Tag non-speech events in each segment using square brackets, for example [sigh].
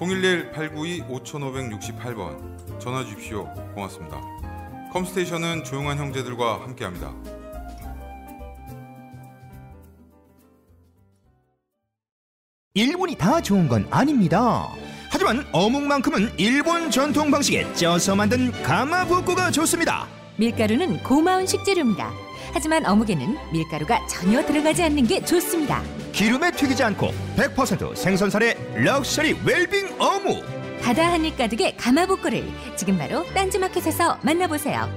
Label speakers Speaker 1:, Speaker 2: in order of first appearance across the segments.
Speaker 1: 011-892-5568번 전화 주십시오. 고맙습니다. 컴스테이션은 조용한 형제들과 함께합니다.
Speaker 2: 일본이 다 좋은 건 아닙니다. 하지만 어묵만큼은 일본 전통 방식에 쪄서 만든 가마부코가 좋습니다.
Speaker 3: 밀가루는 고마운 식재료입니다. 하지만 어묵에는 밀가루가 전혀 들어가지 않는 게 좋습니다.
Speaker 2: 기름에 튀기지 않고 100% 생선살의 럭셔리 웰빙 어묵.
Speaker 3: 바다 한입 가득의 가마복고를 지금 바로 딴지마켓에서 만나보세요.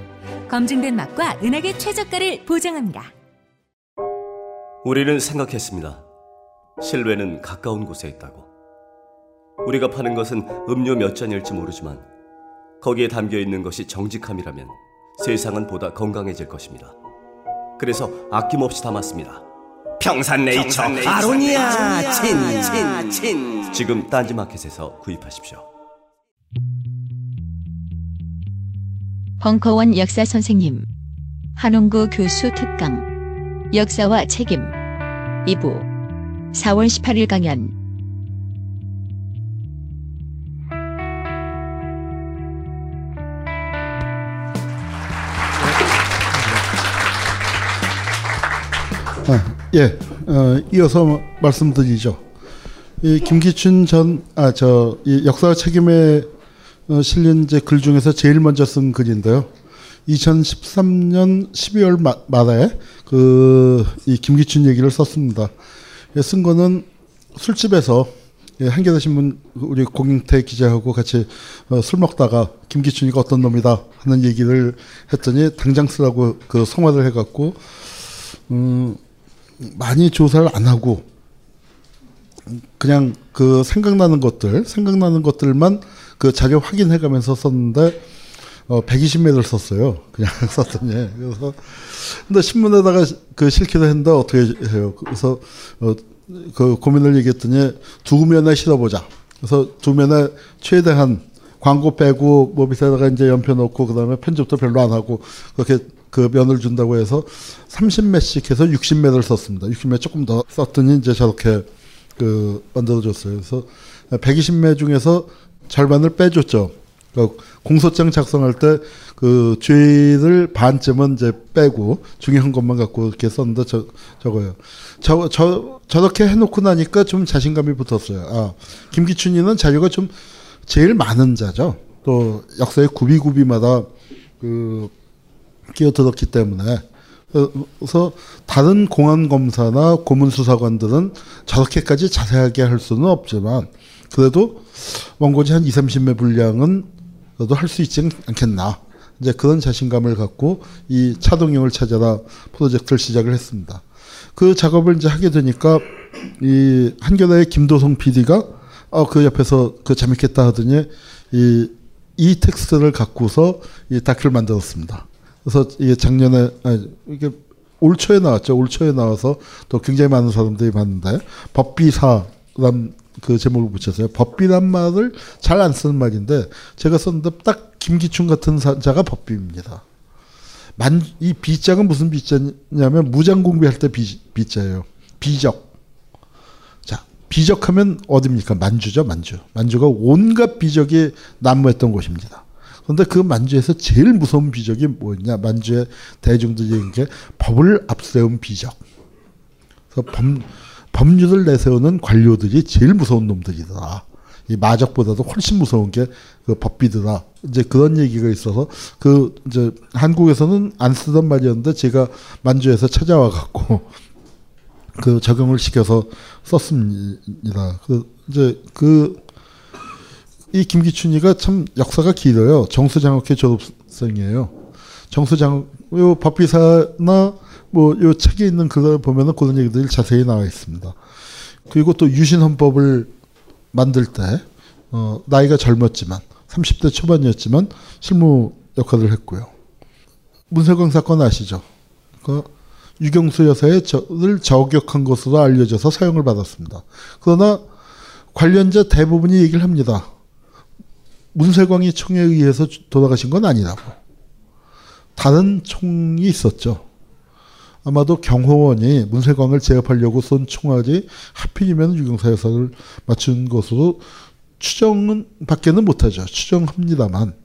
Speaker 3: 검증된 맛과 은하계 최저가를 보장합니다.
Speaker 4: 우리는 생각했습니다. 실외는 가까운 곳에 있다고. 우리가 파는 것은 음료 몇 잔일지 모르지만 거기에 담겨 있는 것이 정직함이라면 세상은 보다 건강해질 것입니다. 그래서 아낌없이 담았습니다. 평산네이처, 아로니아. 친 친 친. 지금 딴지마켓에서 구입하십시오.
Speaker 5: 벙커원 역사 선생님 한홍구 교수 특강 역사와 책임 2부 4월 18일 강연
Speaker 6: 아, 예, 어, 이어서 말씀드리죠. 이 김기춘 전, 아, 저, 이 역사 책임에 어, 실린 이제 글 중에서 제일 먼저 쓴 글인데요. 2013년 12월 마, 말에 그, 이 김기춘 얘기를 썼습니다. 예, 쓴 거는 술집에서 예, 한겨레 신문 우리 공인태 기자하고 같이 어, 술 먹다가 김기춘이가 어떤 놈이다 하는 얘기를 했더니 당장 쓰라고 그 성화를 해갖고 음, 많이 조사를 안 하고 그냥 그 생각나는 것들 생각나는 것들만 그 자료 확인해 가면서 썼는데 어 120매를 썼어요. 그냥 [laughs] 썼더니 그래서 근데 신문에다가 그 실기도 했는데 어떻게 해요? 그래서 어 그 고민을 얘기했더니 두 면에 실어보자. 그래서 두 면에 최대한 광고 빼고 뭐 밑에다가 이제 연표 넣고 그다음에 편집도 별로 안 하고 그렇게 그 면을 준다고 해서 30매씩 해서 60매를 썼습니다. 60매 조금 더 썼더니 이제 저렇게 그 만들어줬어요. 그래서 120매 중에서 절반을 빼줬죠. 그 공소장 작성할 때 그 죄를 반쯤은 이제 빼고 중요한 것만 갖고 이렇게 썼는데 저 저거요. 저 저 저렇게 해놓고 나니까 좀 자신감이 붙었어요. 아 김기춘이는 자료가 좀 제일 많은 자죠. 또 역사의 구비구비마다 그 끼어들었기 때문에 그래서 다른 공안 검사나 고문 수사관들은 저렇게까지 자세하게 할 수는 없지만 그래도 원고지 한 2, 30매 분량은 그래도 할 수 있지 않겠나. 이제 그런 자신감을 갖고 이 차동용을 찾아라 프로젝트를 시작을 했습니다. 그 작업을 이제 하게 되니까 이 한겨레의 김도성 PD가 어, 그 옆에서 그 재밌겠다 하더니 이, 이 텍스트를 갖고서 이 다큐를 만들었습니다. 그래서 이게 작년에 아니, 이게 올 초에 나왔죠. 올 초에 나와서 또 굉장히 많은 사람들이 봤는데 법비사란 그 제목을 붙였어요. 법비란 말을 잘 안 쓰는 말인데 제가 썼는데 딱 김기춘 같은 자가 법비입니다. 만, 이 비자가 무슨 비자냐면 무장공비할 때 비, 비자예요. 비적. 자, 비적하면 어딥니까? 만주죠, 만주. 만주가 온갖 비적이 난무했던 곳입니다. 그런데 그 만주에서 제일 무서운 비적이 뭐였냐? 만주의 대중들이 게 법을 앞세운 비적. 그래서 법, 법률을 내세우는 관료들이 제일 무서운 놈들이다. 이 마적보다도 훨씬 무서운 게 그 법비드다. 이제 그런 얘기가 있어서 그 이제 한국에서는 안 쓰던 말이었는데 제가 만주에서 찾아와 갖고 [laughs] 그 적용을 시켜서 썼습니다. 그 이제 그 이 김기춘이가 참 역사가 길어요. 정수장학회 졸업생이에요. 정수장 요 법비사나 뭐 요 책에 있는 그걸 보면은 그런 얘기들이 자세히 나와 있습니다. 그리고 또 유신헌법을 만들 때 어, 나이가 젊었지만 30대 초반이었지만 실무 역할을 했고요. 문세광 사건 아시죠? 그 유경수 여사의 저를 저격한 것으로 알려져서 사형을 받았습니다. 그러나 관련자 대부분이 얘기를 합니다. 문세광이 총에 의해서 돌아가신 건 아니라고. 다른 총이 있었죠. 아마도 경호원이 문세광을 제압하려고 쏜 총알이 하필이면 유경사 여사를 맞춘 것으로 추정은 밖에는 못하죠. 추정합니다만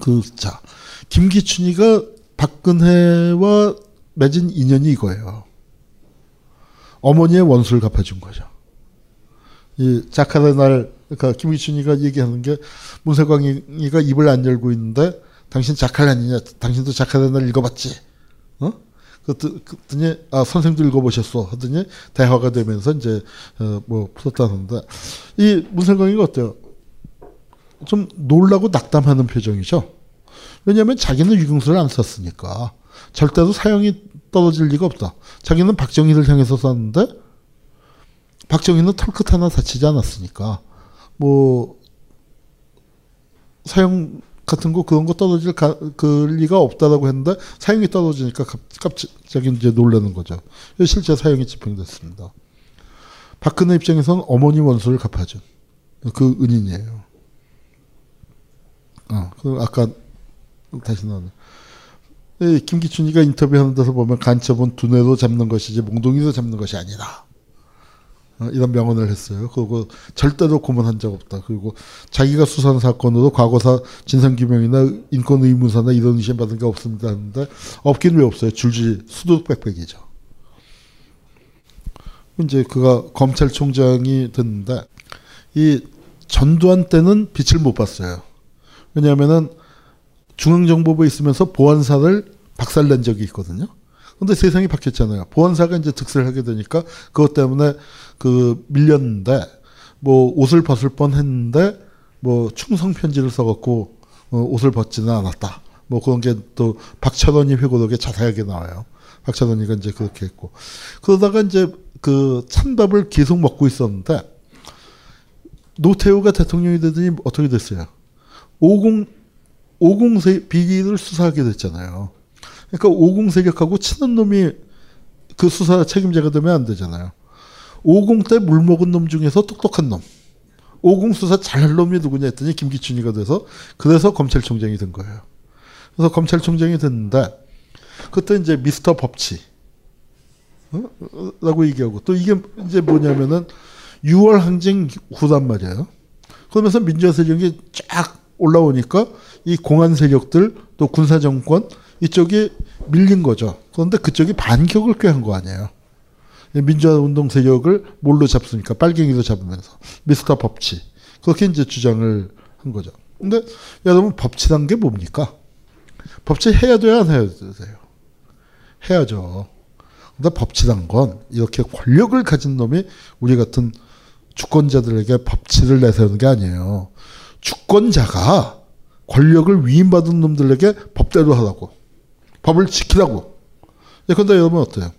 Speaker 6: 그 자 김기춘이가 박근혜와 맺은 인연이 이거예요. 어머니의 원수를 갚아준 거죠. 이 자카의 날 그러니까 김기춘이가 얘기하는 게 문세광이가 입을 안 열고 있는데 당신 자칼 아니냐? 당신도 날 읽어봤지? 어? 그랬더니 아 선생도 읽어보셨어 하더니 대화가 되면서 이제 어, 뭐 풀었다는데 이 문세광이가 어때요? 좀 놀라고 낙담하는 표정이죠. 왜냐하면 자기는 유경수를 안 썼으니까 절대로 사형이 떨어질 리가 없다. 자기는 박정희를 향해서 썼는데 박정희는 털끝 하나 다치지 않았으니까 뭐 사형 같은 거 그런 거 떨어질 가, 그 리가 없다라고 했는데 사형이 떨어지니까 갑, 갑자기 이제 놀라는 거죠. 실제 사형이 집행됐습니다. 박근혜 입장에서는 어머니 원수를 갚아준 그 은인이에요. 어, 그 아까 다시 나오네. 김기춘이가 인터뷰하는 데서 보면 간첩은 두뇌로 잡는 것이지 몽둥이로 잡는 것이 아니다. 어, 이런 명언을 했어요. 그리고 절대로 고문한 적 없다. 그리고 자기가 수사한 사건으로 과거사 진상규명이나 인권 의무사나 이런 의심 받은 게 없습니다 하는데 없긴 왜 없어요. 줄줄이 수두룩백백이죠. 이제 그가 검찰총장이 됐는데 이 전두환 때는 빛을 못 봤어요. 왜냐하면은 중앙정보부에 있으면서 보안사를 박살낸 적이 있거든요. 근데 세상이 바뀌었잖아요. 보안사가 이제 득세를 하게 되니까 그것 때문에 그 밀렸는데 뭐 옷을 벗을 뻔했는데 뭐 충성 편지를 써갖고 어 옷을 벗지는 않았다. 뭐 그런 게 또 박찬원이 회고록에 자세하게 나와요. 박찬원이가 이제 그렇게 했고 그러다가 이제 그 찬밥을 계속 먹고 있었는데 노태우가 대통령이 되더니 어떻게 됐어요? 50 50세 비리를 수사하게 됐잖아요. 그러니까 50 세력하고 치는 놈이 그 수사 책임자가 되면 안 되잖아요. 50때물 먹은 놈 중에서 똑똑한 놈. 50 수사 잘할 놈이 누구냐 했더니 김기춘이가 돼서 그래서 검찰총장이 된 거예요. 그래서 검찰총장이 됐는데 그때 이제 미스터 법치 어? 라고 얘기하고 또 이게 이제 뭐냐면은 6월 항쟁 후단 말이에요. 그러면서 민주화 세력이 쫙 올라오니까 이 공안 세력들 또 군사 정권 이쪽이 밀린 거죠. 그런데 그쪽이 반격을 꽤한거 아니에요. 민주화 운동 세력을 뭘로 잡습니까? 빨갱이로 잡으면서 미스터 법치 그렇게 이제 주장을 한 거죠. 근데 여러분 법치란 게 뭡니까? 법치 해야 돼요, 안 해야 돼요? 해야죠. 근데 법치란 건 이렇게 권력을 가진 놈이 우리 같은 주권자들에게 법치를 내세우는 게 아니에요. 주권자가 권력을 위임받은 놈들에게 법대로 하라고. 법을 지키라고. 근데 여러분 어때요?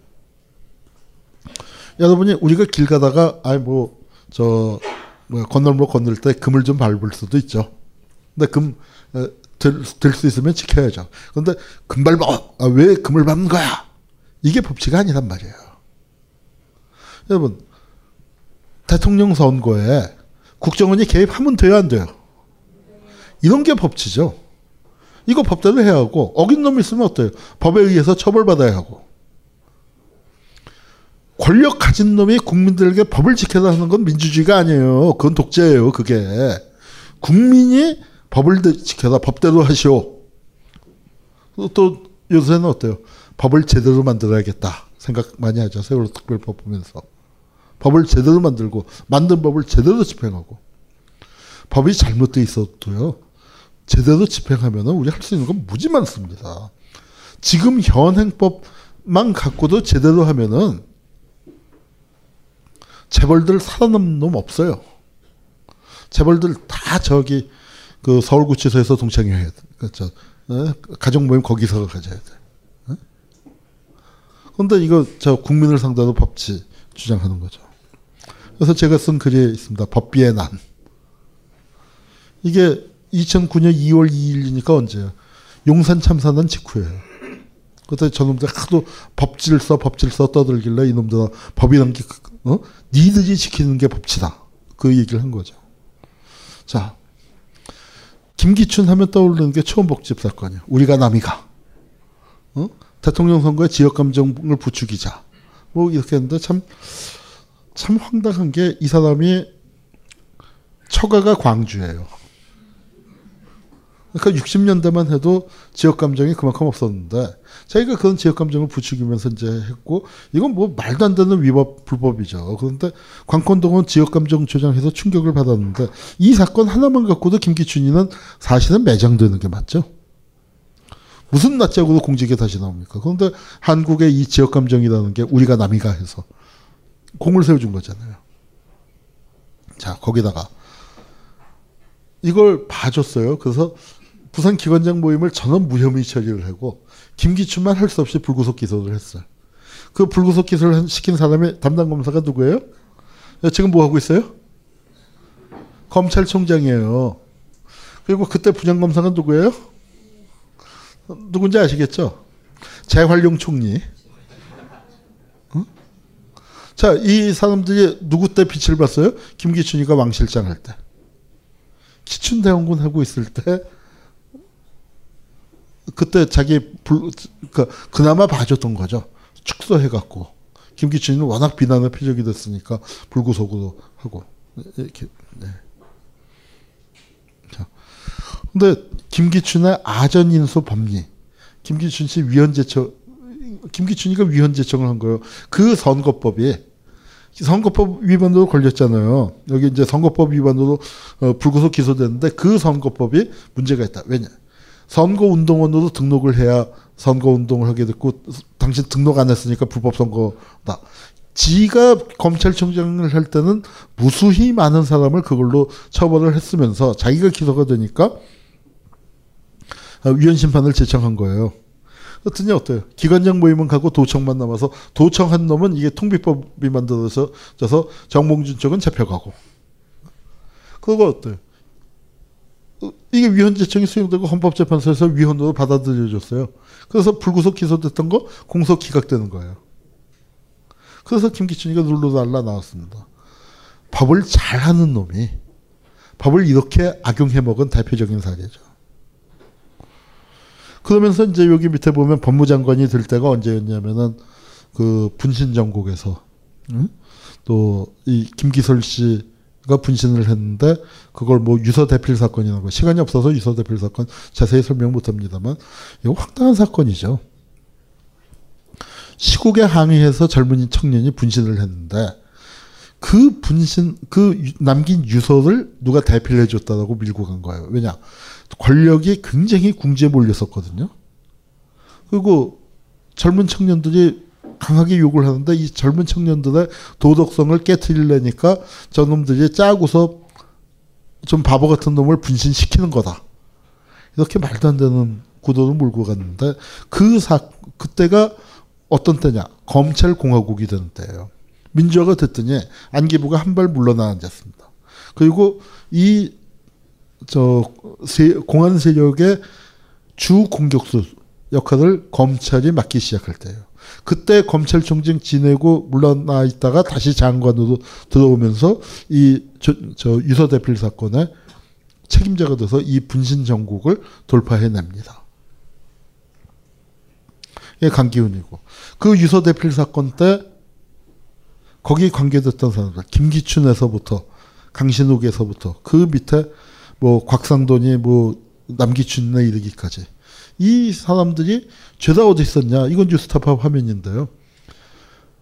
Speaker 6: 여러분이 우리가 길 가다가 아이 뭐저 뭐야 건널목 건널 때 금을 좀 밟을 수도 있죠. 근데 금 될 수 있으면 지켜야죠. 그런데 금 밟아 아, 왜 금을 밟는 거야? 이게 법치가 아니란 말이에요. 여러분 대통령 선거에 국정원이 개입하면 돼요 안 돼요? 이런 게 법치죠. 이거 법대로 해야 하고 어긴 놈 있으면 어때요? 법에 의해서 처벌받아야 하고 권력 가진 놈이 국민들에게 법을 지켜야 하는 건 민주주의가 아니에요. 그건 독재예요. 그게 국민이 법을 지켜라 법대로 하시오. 또 요새는 어때요? 법을 제대로 만들어야겠다 생각 많이 하죠. 세월호 특별법 보면서 법을 제대로 만들고 만든 법을 제대로 집행하고 법이 잘못돼 있어도요. 제대로 집행하면 우리 할 수 있는 건 무지 많습니다. 지금 현행법만 갖고도 제대로 하면은 재벌들 살아남는 놈 없어요. 재벌들 다 저기 그 서울구치소에서 동창회해야 돼. 그렇죠. 가족 모임 거기서 가져야 돼. 그런데 이거 저 국민을 상대로 법치 주장하는 거죠. 그래서 제가 쓴 글이 있습니다. 법비의 난. 이게 2009년 2월 2일이니까 언제요? 용산 참사난 직후예요. 그때 저놈들 하도 법질서 법질서 떠들길래 이놈들 법이란 게 어? 니들이 지키는 게 법치다. 그 얘기를 한 거죠. 자, 김기춘 하면 떠오르는 게 초원복집 사건이에요. 우리가 남이가. 어? 대통령 선거에 지역 감정을 부추기자. 뭐 이렇게 했는데 참, 참 황당한 게 이 사람이 처가가 광주예요. 그러니까 60년대만 해도 지역 감정이 그만큼 없었는데 자기가 그런 지역 감정을 부추기면서 이제 했고 이건 뭐 말도 안 되는 위법 불법이죠. 그런데 광권동은 지역 감정 조장해서 충격을 받았는데 이 사건 하나만 갖고도 김기춘이는 사실은 매장되는 게 맞죠. 무슨 낯짝으로 공직에 다시 나옵니까? 그런데 한국의 이 지역 감정이라는 게 우리가 남이가 해서 공을 세워준 거잖아요. 자 거기다가 이걸 봐줬어요. 그래서 부산 기관장 모임을 전원 무혐의 처리를 하고 김기춘만 할 수 없이 불구속 기소를 했어요. 그 불구속 기소를 시킨 사람의 담당 검사가 누구예요? 지금 뭐 하고 있어요? 검찰총장이에요. 그리고 그때 부장검사가 누구예요? 누군지 아시겠죠? 재활용 총리. 어? 자, 이 사람들이 누구 때 빛을 봤어요? 김기춘이가 왕실장 할 때. 기춘대원군 하고 있을 때 그때 자기 불, 그, 그나마 봐줬던 거죠. 축소해갖고 김기춘은 워낙 비난의 표적이 됐으니까 불구속으로 하고 이렇게. 네. 자, 근데 김기춘의 아전 인수 법리, 김기춘 씨 위헌 제청, 김기춘이가 위헌 제청을 한 거예요. 그 선거법이 선거법 위반으로 걸렸잖아요. 여기 이제 선거법 위반으로 어, 불구속 기소됐는데 그 선거법이 문제가 있다. 왜냐? 선거운동원으로 등록을 해야 선거운동을 하게 됐고 당신 등록 안 했으니까 불법 선거다. 지가 검찰총장을 할 때는 무수히 많은 사람을 그걸로 처벌을 했으면서 자기가 기소가 되니까 어, 위헌 심판을 제청한 거예요. 그랬더니 어때요? 기관장 모임은 가고 도청만 남아서 도청한 놈은 이게 통비법이 만들어서 져서 정몽준 쪽은 잡혀가고. 그거 어때요? 이게 위헌 제청이 수용되고 헌법재판소에서 위헌으로 받아들여졌어요. 그래서 불구속 기소됐던 거 공소 기각되는 거예요. 그래서 김기춘이가 룰루랄라 나왔습니다. 법을 잘하는 놈이 법을 이렇게 악용해 먹은 대표적인 사례죠. 그러면서 이제 여기 밑에 보면 법무장관이 될 때가 언제였냐면은 그 분신정국에서 응? 또이 김기설 씨 가 분신을 했는데 그걸 뭐 유서 대필 사건이라고 시간이 없어서 유서 대필 사건 자세히 설명 못합니다만 이거 황당한 사건이죠. 시국에 항의해서 젊은 청년이 분신을 했는데 그 분신 그 남긴 유서를 누가 대필해 를 줬다고 밀고 간 거예요. 왜냐 권력이 굉장히 궁지에 몰렸었거든요. 그리고 젊은 청년들이 강하게 욕을 하는데 이 젊은 청년들의 도덕성을 깨뜨리려니까 저놈들이 짜고서 좀 바보 같은 놈을 분신시키는 거다. 이렇게 말도 안 되는 구도를 몰고 갔는데 그 사, 그때가 어떤 때냐. 검찰 공화국이 되는 때예요. 민주화가 됐더니 안기부가 한 발 물러나 앉았습니다. 그리고 이저 공안 세력의 주 공격수 역할을 검찰이 맡기 시작할 때예요. 그때 검찰총장 지내고 물러나 있다가 다시 장관으로 들어오면서 이 저, 저 유서 대필 사건의 책임자가 돼서 이 분신 정국을 돌파해냅니다. 이게 강기훈이고 그 유서 대필 사건 때 거기 관계됐던 사람들 김기춘에서부터 강신욱에서부터 그 밑에 뭐 곽상돈이 뭐 남기춘에 이르기까지 이 사람들이 죄다 어디 있었냐 이건 뉴스타파 화면인데요.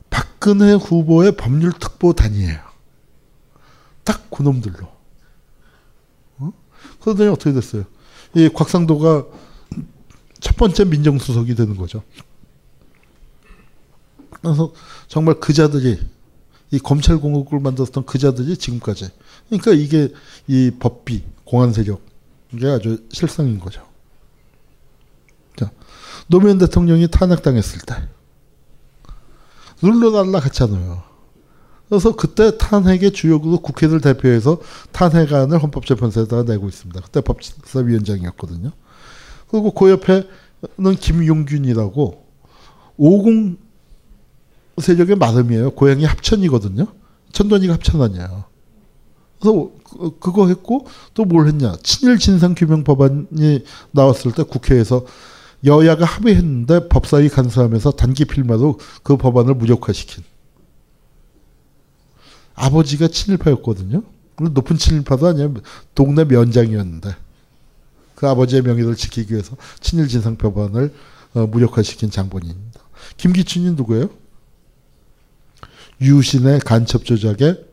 Speaker 6: 박 박근혜 후보의 법률 특보단이에요. 딱 그놈들로. 어? 그러더니 어떻게 됐어요? 이 곽상도가 첫 번째 민정수석이 되는 거죠. 그래서 정말 그자들이 이 검찰 공화국을 만들었던 그자들이 지금까지 그러니까 이게 이 법비 공안 세력 이게 아주 실상인 거죠. 자 노무현 대통령이 탄핵당했을 때 눌러달라 했잖아요. 그래서 그때 탄핵의 주역으로 국회를 대표해서 탄핵안을 헌법재판소에다가 내고 있습니다. 그때 법사위원장이었거든요. 그리고 그 옆에는 김용균이라고 50 세력의 마름이에요. 고향이 합천이거든요. 천돈이가 합천 아니에요. 그래서 그- 그거 했고 또 뭘 했냐. 친일 진상 규명 법안이 나왔을 때 국회에서 여야가 합의했는데 법사위 간수하면서 단기 필마로 그 법안을 무력화시킨. 아버지가 친일파였거든요. 높은 친일파도 아니에요. 동네 면장이었는데 그 아버지의 명예를 지키기 위해서 친일 진상 법안을 어, 무력화시킨 장본인입니다. 김기춘이 누구예요? 유신의 간첩 조작의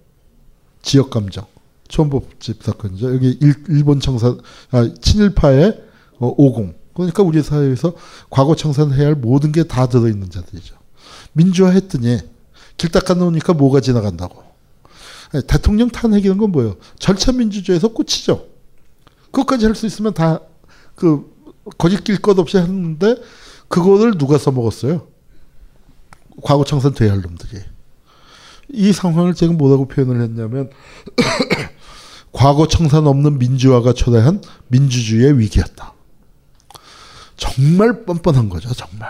Speaker 6: 지역 감정 초원법집 사건이죠. 여기 일, 본 청산 아, 친일파의 어, 50 그러니까 우리 사회에서 과거 청산해야 할 모든 게 다 들어있는 자들이죠. 민주화 했더니 길 닦아 놓으니까 뭐가 지나간다고. 대통령 탄핵이라는 건 뭐예요? 절차 민주주의에서 끝이죠. 그것까지 할 수 있으면 다 그 거짓 길 것 없이 했는데 그거를 누가 써먹었어요? 과거 청산 돼야 할 놈들이. 이 상황을 제가 뭐라고 표현을 했냐면 [coughs] 과거 청산 없는 민주화가 초래한 민주주의의 위기였다. 정말 뻔뻔한 거죠, 정말.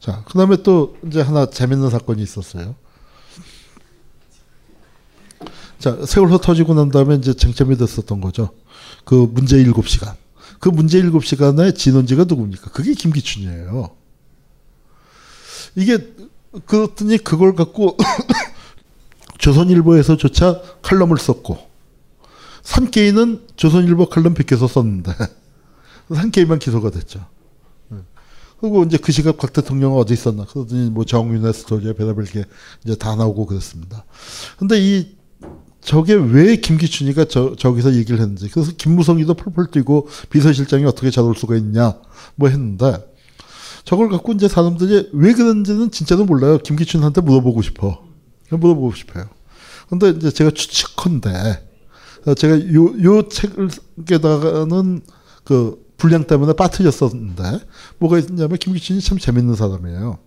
Speaker 6: 자, 그 다음에 또 이제 하나 재밌는 사건이 있었어요. 자, 세월호 터지고 난 다음에 이제 쟁점이 됐었던 거죠. 그 문제 7시간. 그 문제 7시간의 진원지가 누굽니까? 그게 김기춘이에요. 이게 그랬더니 그걸 갖고 [coughs] 조선일보에서조차 칼럼을 썼고 산케이는 조선일보 칼럼 비켜서 썼는데 [laughs] 산케이만 기소가 됐죠. 네. 그리고 이제 그 시각 곽 대통령은 어디 있었나? 그러더니 뭐 정윤회 스토리에 별의별 게 이제 다 나오고 그랬습니다. 근데 이 저게 왜 김기춘이가 저, 저기서 얘기를 했는지. 그래서 김무성이도 펄펄 뛰고 비서실장이 어떻게 저럴 수가 있냐 뭐 했는데 저걸 갖고 이제 사람들이 왜 그런지는 진짜로 몰라요. 김기춘한테 물어보고 싶어. 물어보고 싶어요. 근데 이제 제가 추측컨대 제가 요, 요 책에다가는 그 분량 때문에 빠뜨렸었는데 뭐가 있냐면 김기춘이 참 재밌는 사람이에요.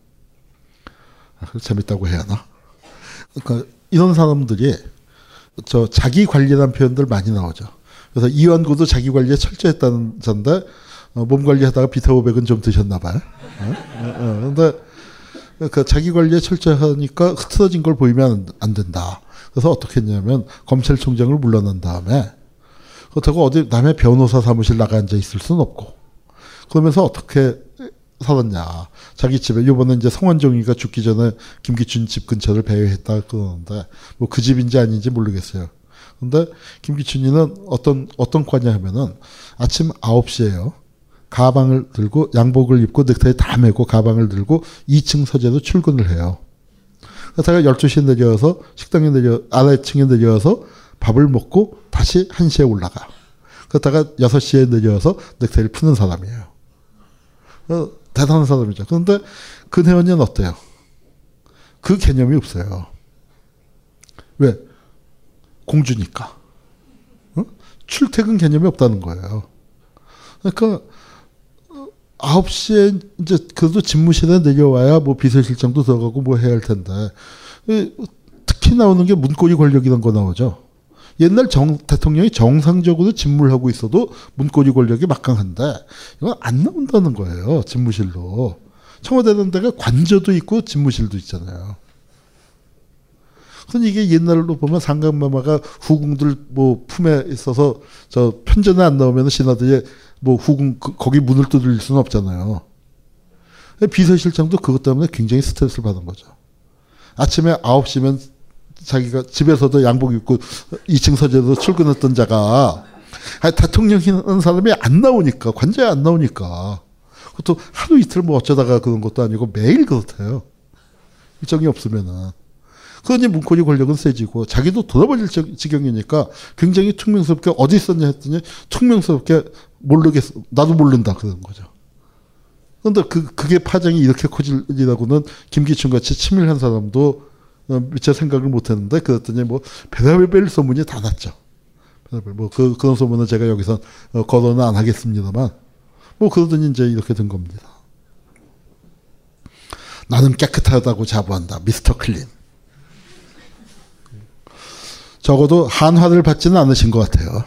Speaker 6: 아, 재밌다고 해야 하나? 그러니까 이런 사람들이 저 자기 관리라는 표현들 많이 나오죠. 그래서 이완구도 자기 관리에 철저했다는 전데 어, 몸 관리하다가 비타오백은 좀 드셨나 봐요. 어? 어, 근데 그 자기 관리에 철저하니까 흐트러진 걸 보이면 안, 안 된다. 그래서 어떻게 했냐면 검찰총장을 물러난 다음에 그렇다고 어디 남의 변호사 사무실 나가 앉아 있을 수는 없고 그러면서 어떻게 살았냐. 자기 집에 요번에 이제 성원종이가 죽기 전에 김기춘 집 근처를 배회했다 그러는데 뭐 그 집인지 아닌지 모르겠어요. 근데 김기춘이는 어떤 어떤 과냐 하면은 아침 9시에요. 가방을 들고 양복을 입고 넥타이 다 메고 가방을 들고 2층 서재로 출근을 해요. 그러다가 12시에 내려와서 식당에 내려 아래층에 내려와서 밥을 먹고 다시 1시에 올라가. 그러다가 6시에 내려와서 넥타이를 푸는 사람이에요. 어, 대단한 사람이죠. 그런데 근혜원이는 어때요? 그 개념이 없어요. 왜? 공주니까. 어? 출퇴근 개념이 없다는 거예요. 그러니까 9시에 이제 그래도 집무실에 내려와야 뭐 비서실장도 들어가고 뭐 해야 할 텐데 특히 나오는 게 문고리 권력이라는 거 나오죠. 옛날 정, 대통령이 정상적으로 집무하고 있어도 문고리 권력이 막강한데 이건 안 나온다는 거예요. 집무실로. 청와대는 데가 관저도 있고 집무실도 있잖아요. 그래서 이게 옛날로 보면 상감마마가 후궁들 뭐 품에 있어서 저 편전에 안 나오면 신하들이 뭐 후궁 그, 거기 문을 두드릴 수는 없잖아요. 비서실장도 그것 때문에 굉장히 스트레스를 받은 거죠. 아침에 9시면 자기가 집에서도 양복 입고 2층 서재로 출근했던 자가 아니, 대통령이라는 사람이 안 나오니까 관저에 안 나오니까 그것도 하루 이틀 뭐 어쩌다가 그런 것도 아니고 매일 그렇대요. 일정이 없으면은. 그러니 문고리 권력은 세지고 자기도 돌아버릴 지- 지경이니까 굉장히 퉁명스럽게 어디 있었냐 했더니 퉁명스럽게 모르겠어. 나도 모른다 그런 거죠. 그런데 그, 그게 파장이 이렇게 커지리라고는 김기춘 같이 치밀한 사람도 어, 미처 생각을 못 했는데 그랬더니 뭐 별의별 소문이 다 났죠. 뭐 그, 그런 소문은 제가 여기서 어, 거론은 안 하겠습니다만 뭐 그러더니 이제 이렇게 된 겁니다. 나는 깨끗하다고 자부한다. Mr. Clean. 적어도 한화를 받지는 않으신 것 같아요.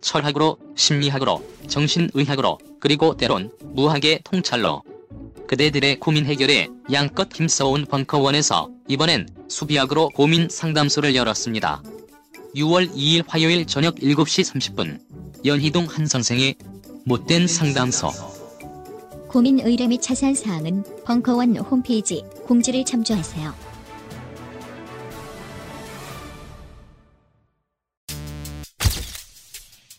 Speaker 7: 철학으로, 심리학으로, 정신의학으로, 그리고 때론 무학의 통찰로 그대들의 고민 해결에 양껏 힘써온 벙커원에서 이번엔 수비학으로 고민 상담소를 열었습니다. 6월 2일 화요일 저녁 7시 30분 연희동 한 선생의 못된 상담소
Speaker 8: 고민 의뢰 및 자세한 사항은 벙커원 홈페이지 공지를 참조하세요.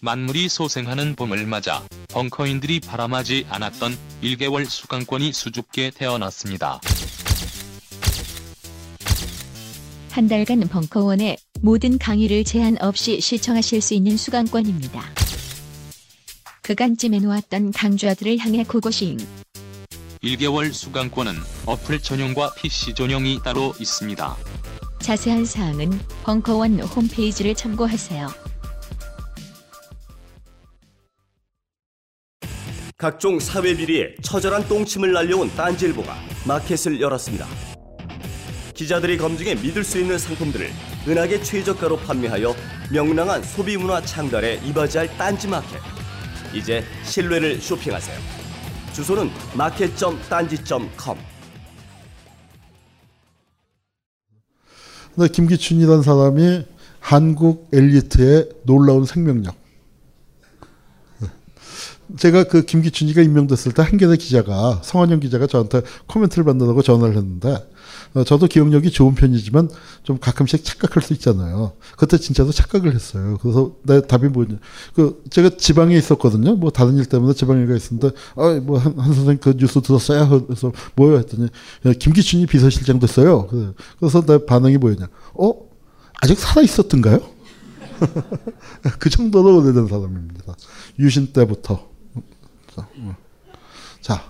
Speaker 9: 만물이 소생하는 봄을 맞아 벙커인들이 바람하지 않았던 1개월 수강권이 수줍게 태어났습니다.
Speaker 5: 한 달간 벙커원의 모든 강의를 제한 없이 시청하실 수 있는 수강권입니다. 그간 찜해놓았던 강좌들을 향해 고고싱.
Speaker 9: 1개월 수강권은 어플 전용과 PC 전용이 따로 있습니다.
Speaker 5: 자세한 사항은 벙커원 홈페이지를 참고하세요.
Speaker 4: 각종 사회 비리에 처절한 똥침을 날려온 딴지일보가 마켓을 열었습니다. 기자들이 검증해 믿을 수 있는 상품들을 은하계 최저가로 판매하여 명랑한 소비 문화 창달에 이바지할 딴지 마켓. 이제 신뢰를 쇼핑하세요. 주소는 마켓.딴지.com.
Speaker 6: 근데 김기춘이라는 사람이 한국 엘리트의 놀라운 생명력. 제가 그 김기춘이가 임명됐을 때 한겨레 기자가 성환영 기자가 저한테 코멘트를 받는다고 전화를 했는데 어, 저도 기억력이 좋은 편이지만 좀 가끔씩 착각할 수 있잖아요. 그때 진짜로 착각을 했어요. 그래서 내 답이 뭐냐. 그 제가 지방에 있었거든요. 뭐 다른 일 때문에 지방에 가 있었는데 아뭐한 한 선생 그 뉴스 들었어요. 그래서 뭐요 했더니 야, 김기춘이 비서실장 됐어요. 그래. 그래서 내 반응이 뭐였냐. 어 아직 살아 있었던가요? [laughs] 그 정도로 오래된 사람입니다. 유신 때부터. 자,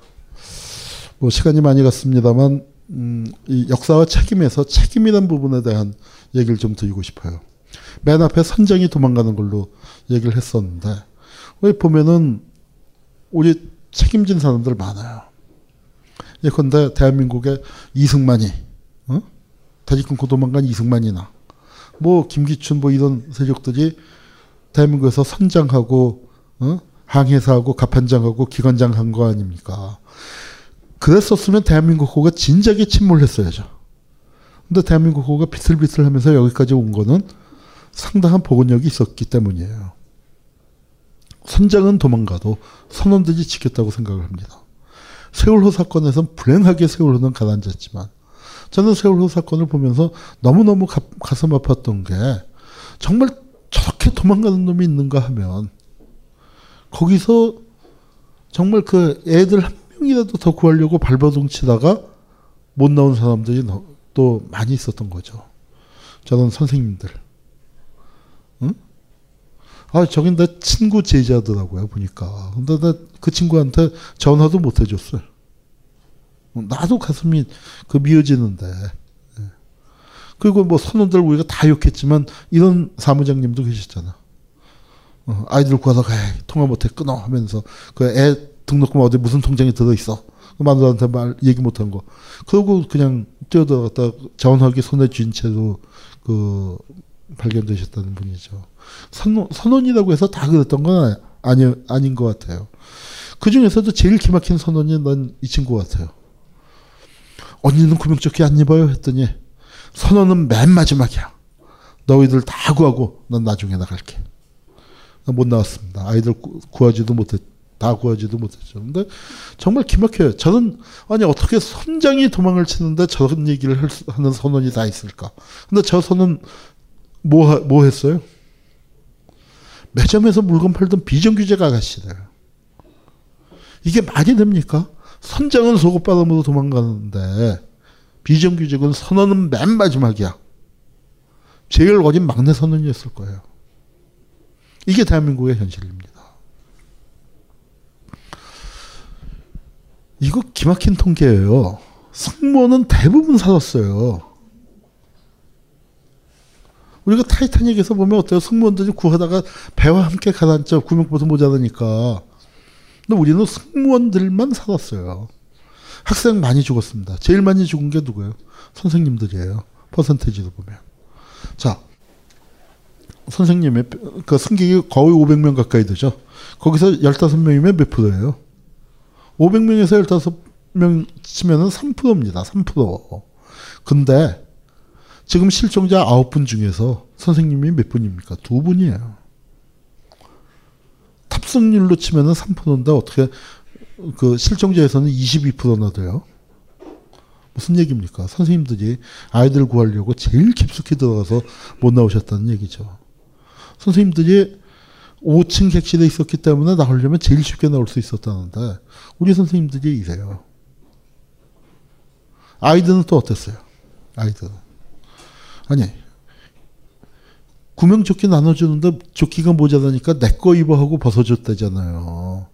Speaker 6: 뭐 시간이 많이 갔습니다만 음, 이 역사와 책임에서 책임이란 부분에 대한 얘기를 좀 드리고 싶어요. 맨 앞에 선장이 도망가는 걸로 얘기를 했었는데 왜 보면은 우리 책임진 사람들 많아요. 예컨대 대한민국의 이승만이 어? 다리 끊고 도망간 이승만이나 뭐 김기춘 뭐 이런 세력들이 대한민국에서 선장하고 어? 항해사하고 갑판장하고 기관장 한 거 아닙니까? 그랬었으면 대한민국 호가 진작에 침몰했어야죠. 근데 대한민국 호가 비틀비틀 하면서 여기까지 온 거는 상당한 복원력이 있었기 때문이에요. 선장은 도망가도 선원들이 지켰다고 생각을 합니다. 세월호 사건에선 불행하게 세월호는 가라앉았지만 저는 세월호 사건을 보면서 너무너무 가, 가슴 아팠던 게 정말 저렇게 도망가는 놈이 있는가 하면 거기서 정말 그 애들 한 명이라도 더 구하려고 발버둥 치다가 못 나온 사람들이 너- 또 많이 있었던 거죠. 저는 선생님들. 응? 아, 저긴 내 친구 제자더라고요, 보니까. 근데 나 그 친구한테 전화도 못 해줬어요. 나도 가슴이 그 미어지는데. 예. 그리고 뭐 선원들 우리가 다 욕했지만 이런 사무장님도 계셨잖아. 어, 아이들 구하다 가 통화 못해 끊어 하면서 그 애 등록금 어디 무슨 통장에 들어 있어. 그 마누라한테 말 얘기 못한 거. 그러고 그냥 뛰어들어갔다 전화기 손에 쥔 채로 그 발견되셨다는 분이죠. 선원, 선원이라고 해서 다 그랬던 건 아니 아닌 것 같아요. 그 중에서도 제일 기막힌 선원이 난 이 친구 같아요. 언니는 구명조끼 안 입어요? 했더니 선원은 맨 마지막이야. 너희들 다 구하고 난 나중에 나갈게. 못 나왔습니다. 아이들 구, 구하지도 못했, 다 구하지도 못했죠. 근데 정말 기막혀요. 저는, 아니, 어떻게 선장이 도망을 치는데 저런 얘기를 하는 선원이 다 있을까? 근데 저 선은 뭐, 하- 뭐 했어요? 매점에서 물건 팔던 비정규직 아가씨들. 이게 말이 됩니까? 선장은 속옷 바람으로 도망가는데 비정규직은 선언은 맨 마지막이야. 제일 어린 막내 선언이었을 거예요. 이게 대한민국의 현실입니다. 이거 기막힌 통계예요. 승무원은 대부분 살았어요. 우리가 타이타닉에서 보면 어때요? 승무원들이 구하다가 배와 함께 가라앉죠. 구명보도 모자라니까. 근데 우리는 승무원들만 살았어요. 학생 많이 죽었습니다. 제일 많이 죽은 게 누구예요? 선생님들이에요. 퍼센테이지로 보면. 자, 선생님의 그 승객이 거의 500명 가까이 되죠. 거기서 15명이면 몇 프로예요? 500명에서 15명 치면은 3%입니다. 3%. 근데 지금 실종자 9분 중에서 선생님이 몇 분입니까? 두 분이에요. 탑승률로 치면은 3%인데 어떻게 그 실종자에서는 22%나 돼요. 무슨 얘기입니까? 선생님들이 아이들 구하려고 제일 깊숙이 들어가서 못 나오셨다는 얘기죠. 선생님들이 5층 객실에 있었기 때문에 나오려면 제일 쉽게 나올 수 있었다는데 우리 선생님들이 이래요. 아이들은 또 어땠어요? 아이들은. 아니 구명조끼 나눠주는데 조끼가 모자라니까 내 거 입어 하고 벗어줬다잖아요.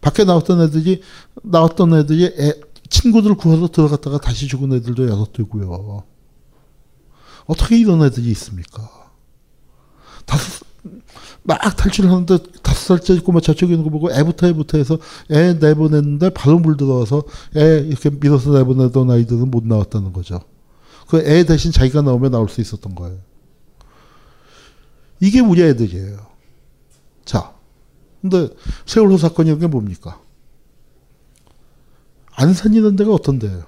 Speaker 6: 밖에 나왔던 애들이 나왔던 애들이 애, 친구들 구하러 들어갔다가 다시 죽은 애들도 여섯 되고요. 어떻게 이런 애들이 있습니까? 다섯 막 탈출하는데 다섯 살짜리 꼬마 저쪽에 있는 거 보고 애부터 애부터 해서 애 내보냈는데 바로 물 들어와서 애 이렇게 밀어서 내보내던 아이들은 못 나왔다는 거죠. 그 애 대신 자기가 나오면 나올 수 있었던 거예요. 이게 우리 애들이에요. 자, 근데 세월호 사건이라는 게 뭡니까? 안산이라는 데가 어떤 데예요?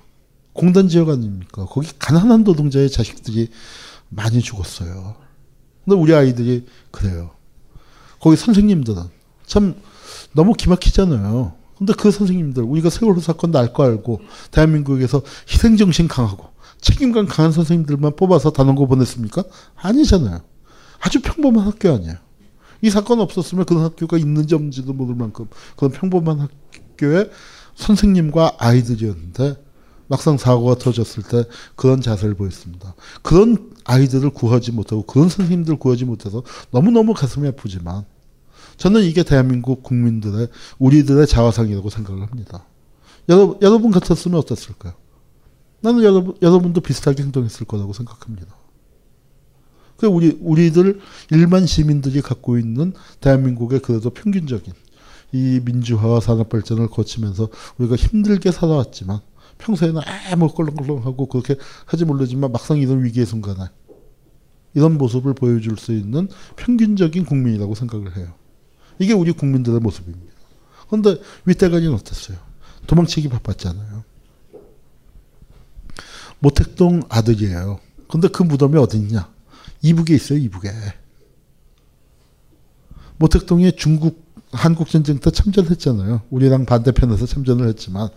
Speaker 6: 공단 지역 아닙니까? 거기 가난한 노동자의 자식들이 많이 죽었어요. 근데 우리 아이들이 그래요. 거기 선생님들은 참 너무 기막히잖아요. 근데 그 선생님들 우리가 세월호 사건 날거 알고 대한민국에서 희생정신 강하고 책임감 강한 선생님들만 뽑아서 단원고 보냈습니까? 아니잖아요. 아주 평범한 학교 아니에요. 이 사건 없었으면 그런 학교가 있는지 없는지도 모를 만큼 그런 평범한 학교에 선생님과 아이들이었는데 막상 사고가 터졌을 때 그런 자세를 보였습니다. 그런 아이들을 구하지 못하고 그런 선생님들 구하지 못해서 너무너무 가슴이 아프지만 저는 이게 대한민국 국민들의 우리들의 자화상이라고 생각을 합니다. 여러분, 여러분 같았으면 어땠을까요? 나는 여러분, 여러분도 비슷하게 행동했을 거라고 생각합니다. 그 우리 우리들 일반 시민들이 갖고 있는 대한민국의 그래도 평균적인 이 민주화와 산업 발전을 거치면서 우리가 힘들게 살아왔지만 평소에는 아뭐 껄렁껄렁하고 그렇게 하지 모르지만 막상 이런 위기의 순간에 이런 모습을 보여줄 수 있는 평균적인 국민이라고 생각을 해요. 이게 우리 국민들의 모습입니다. 그런데 윗대가리는 어땠어요? 도망치기 바빴잖아요. 모택동 아들이에요. 근데 그 무덤이 어디 있냐? 이북에 있어요, 이북에. 모택동에 중국 한국 전쟁 때 참전했잖아요. 우리랑 반대편에서 참전을 했지만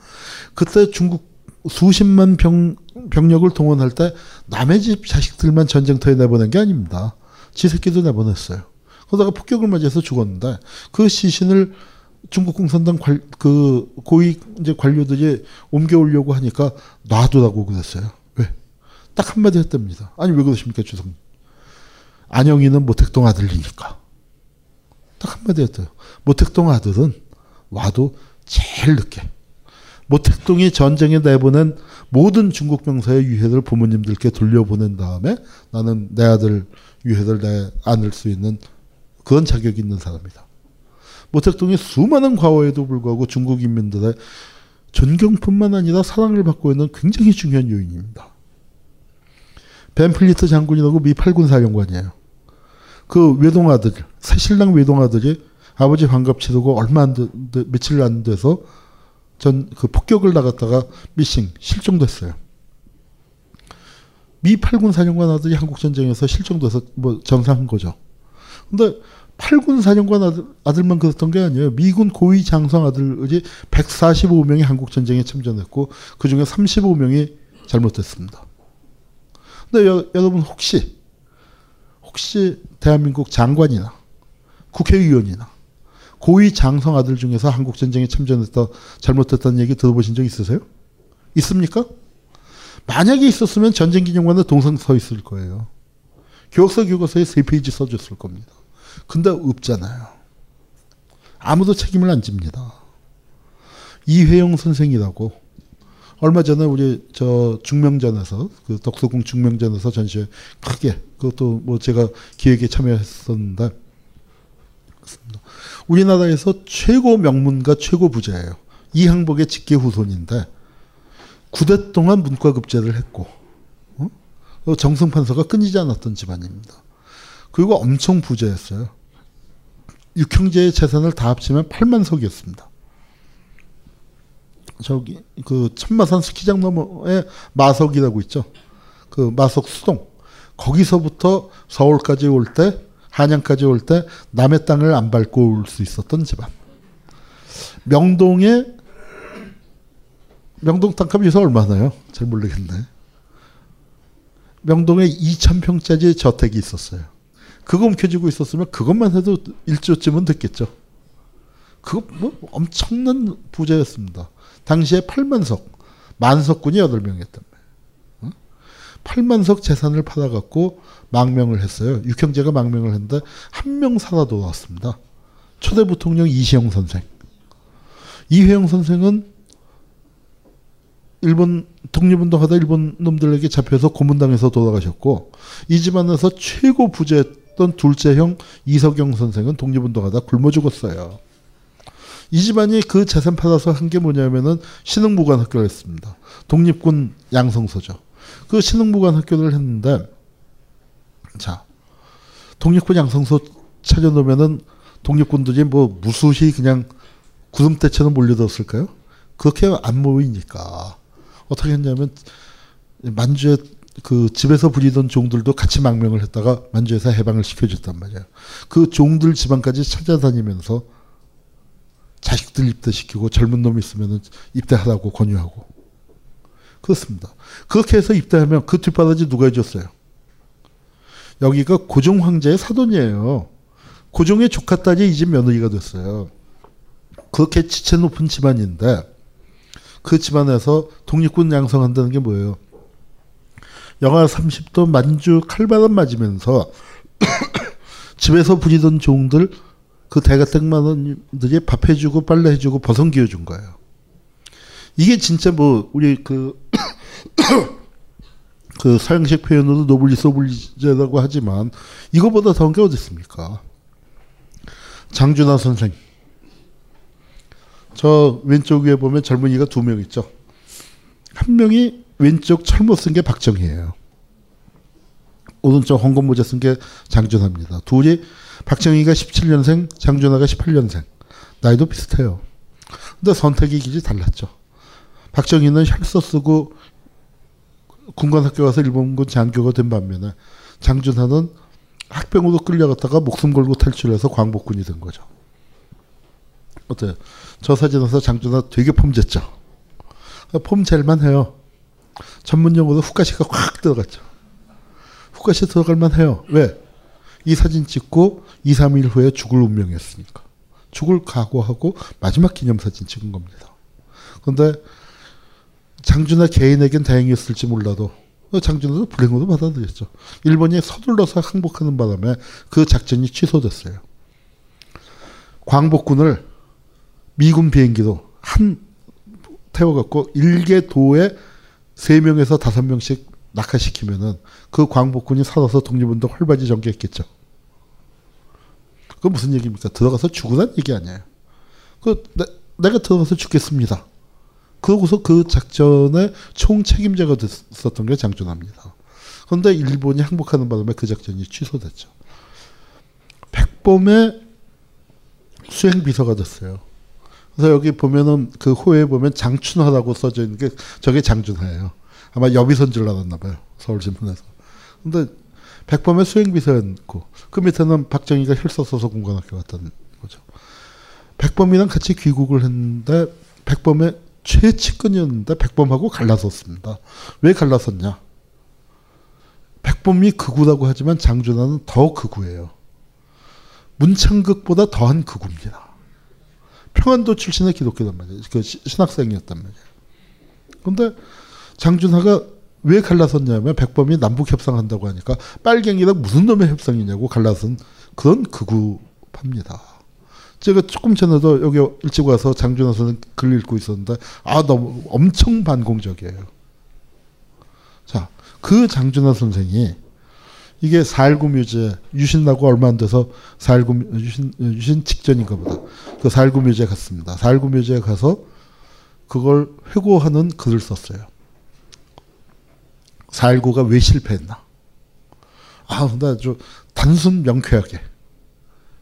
Speaker 6: 그때 중국 수십만 병, 병력을 동원할 때 남의 집 자식들만 전쟁터에 내보낸 게 아닙니다. 지 새끼도 내보냈어요. 그러다가 폭격을 맞아서 죽었는데 그 시신을 중국 공산당 관, 그 고위 이제 관료들이 옮겨오려고 하니까 놔두라고 그랬어요. 왜? 딱 한마디 했답니다. 아니 왜 그러십니까 주성? 안영이는 모택동 아들이니까. 딱 한마디 했어요. 모택동 아들은 와도 제일 늦게. 모택동이 전쟁에 내보낸 모든 중국 병사의 유해를 부모님들께 돌려보낸 다음에 나는 내 아들 유해를 내 안을 수 있는 그런 자격이 있는 사람이다. 모택동이 수많은 과오에도 불구하고 중국 인민들의 존경뿐만 아니라 사랑을 받고 있는 굉장히 중요한 요인입니다. 벤플리트 장군이라고 미 8군 사령관이에요. 그 외동아들, 새신랑 외동아들이 아버지 환갑 치르고 얼마 안 돼, 며칠 안 돼서 전 그 폭격을 나갔다가 미싱 실종됐어요. 미 8군 사령관 아들이 한국 전쟁에서 실종돼서 뭐 전사한 거죠. 근데 8군 사령관 아들, 아들만 그랬던 게 아니에요. 미군 고위 장성 아들이 145명이 한국 전쟁에 참전했고 그 중에 35명이 잘못됐습니다. 근데 여, 여러분 혹시 혹시 대한민국 장관이나 국회의원이나 고위 장성 아들 중에서 한국 전쟁에 참전했다 잘못했다는 얘기 들어보신 적 있으세요? 있습니까? 만약에 있었으면 전쟁 기념관에 동상 서 있을 거예요. 교육서 교과서에 세 페이지 써줬을 겁니다. 근데 없잖아요. 아무도 책임을 안 집니다. 이회영 선생이라고 얼마 전에 우리 저 중명전에서 그 덕수궁 중명전에서 전시회 크게 그것도 뭐 제가 기획에 참여했었는데 우리나라에서 최고 명문가 최고 부자예요. 이항복의 직계 후손인데 9대 동안 문과급제를 했고 어? 정승 판서가 끊이지 않았던 집안입니다. 그리고 엄청 부자였어요. 육형제의 재산을 다 합치면 8만 석이었습니다. 저기 그 천마산 스키장 너머에 마석이라고 있죠. 그 마석 수동 거기서부터 서울까지 올 때 한양까지 올 때 남의 땅을 안 밟고 올 수 있었던 집안. 명동에 명동 땅값이 요새 얼마나요? 잘 모르겠네. 명동에 2,000평짜리 저택이 있었어요. 그거 움켜쥐고 있었으면 그것만 해도 1조쯤은 됐겠죠. 그거 뭐 엄청난 부자였습니다. 당시에 8만석, 만석군이 8명 이었단 말이에요. 8만석 재산을 팔아갖고 망명을 했어요. 육형제가 망명을 했는데 한 명 살아 돌아왔습니다. 초대 부통령 이시영 선생. 이회영 선생은 일본 독립운동하다 일본 놈들에게 잡혀서 고문당해서 돌아가셨고 이 집안에서 최고 부자였던 둘째 형 이석영 선생은 독립운동하다 굶어 죽었어요. 이 집안이 그 재산 팔아서 한 게 뭐냐면은 신흥무관 학교를 했습니다. 독립군 양성소죠. 그 신흥무관 학교를 했는데 자 독립군 양성소 차려놓으면은 독립군들이 뭐 무수히 그냥 구름대처럼 몰려들었을까요? 그렇게 안 모이니까 어떻게 했냐면 만주에 그 집에서 부리던 종들도 같이 망명을 했다가 만주에서 해방을 시켜줬단 말이에요. 그 종들 집안까지 찾아다니면서 자식들 입대시키고 젊은 놈 있으면 입대하라고 권유하고 그렇습니다. 그렇게 해서 입대하면 그 뒷바라지 누가 해줬어요? 여기가 고종 황제의 사돈이에요. 고종의 조카 딸이 이 집 며느리가 됐어요. 그렇게 지체 높은 집안인데 그 집안에서 독립군 양성한다는 게 뭐예요? 영하 30도 만주 칼바람 맞으면서 [coughs] 집에서 부리던 종들 그 대갓집 마나님들이 밥 해주고 빨래 해주고 버선 기어준 거예요. 이게 진짜 뭐 우리 그, [coughs] 그 서양식 표현으로 noblesse oblige라고 하지만 이거보다 더한 게 어디 있습니까? 장준하 선생. 저 왼쪽 위에 보면 젊은이가 두 명 있죠. 한 명이 왼쪽 철모 쓴 게 박정희예요. 오른쪽 황금 모자 쓴 게 장준하입니다. 둘이 박정희가 17년생, 장준하가 18년생. 나이도 비슷해요. 근데 선택의 길이 달랐죠. 박정희는 혈서 쓰고 군관학교 가서 일본군 장교가 된 반면에 장준하는 학병으로 끌려갔다가 목숨 걸고 탈출해서 광복군이 된 거죠. 어때요? 저 사진에서 장준하 되게 폼졌죠. 폼젤만 해요. 전문 용어로 후가시가 확 들어갔죠. 후가시 들어갈만 해요. 왜? 이 사진 찍고 2, 3일 후에 죽을 운명이었으니까. 죽을 각오하고 마지막 기념사진 찍은 겁니다. 그런데 장준하 개인에겐 다행이었을지 몰라도 장준하도 불행으로 받아들였죠. 일본이 서둘러서 항복하는 바람에 그 작전이 취소됐어요. 광복군을 미군 비행기로 한 태워갖고 일개 도에 세 명에서 다섯 명씩 낙하시키면은 그 광복군이 살아서 독립운동 활발히 전개했겠죠. 그 무슨 얘기입니까? 들어가서 죽으란 얘기 아니에요. 그 내, 내가 들어가서 죽겠습니다. 그러고서 그 작전의 총 책임자가 됐었던 게 장준하입니다. 그런데 일본이 항복하는 바람에 그 작전이 취소됐죠. 백범의 수행 비서가 됐어요. 그래서 여기 보면은 그 호에 보면 장춘하라고 써져 있는 게 저게 장준하예요. 아마 여비선 줄 알았나 봐요. 서울신문에서. 근데 백범의 수행비서였고 그 밑에는 박정희가 혈서 써서 공관학교 갔다는 거죠. 백범이랑 같이 귀국을 했는데 백범의 최측근이었는데 백범하고 갈라섰습니다. 왜 갈라섰냐? 백범이 극우라고 하지만 장준하는 더 극우예요. 문창극보다 더한 극우입니다. 평안도 출신의 기독교단 말이에요. 그 시- 신학생이었단 말이에요. 근데 장준하가 왜 갈라섰냐면 백범이 남북 협상한다고 하니까 빨갱이랑 무슨 놈의 협상이냐고 갈라선 그런 극우파입니다. 제가 조금 전에도 여기 일찍 와서 장준하 선생 글 읽고 있었는데 아 너무 엄청 반공적이에요. 자, 그 장준하 선생이 이게 4.19 묘제 유신 나고 얼마 안 돼서 4.19 유신 유신 직전인가 보다. 그 4.19 묘제 갔습니다. 4.19 묘제에 가서 그걸 회고하는 글을 썼어요. 4.19가 왜 실패했나? 아, 근데 단순 명쾌하게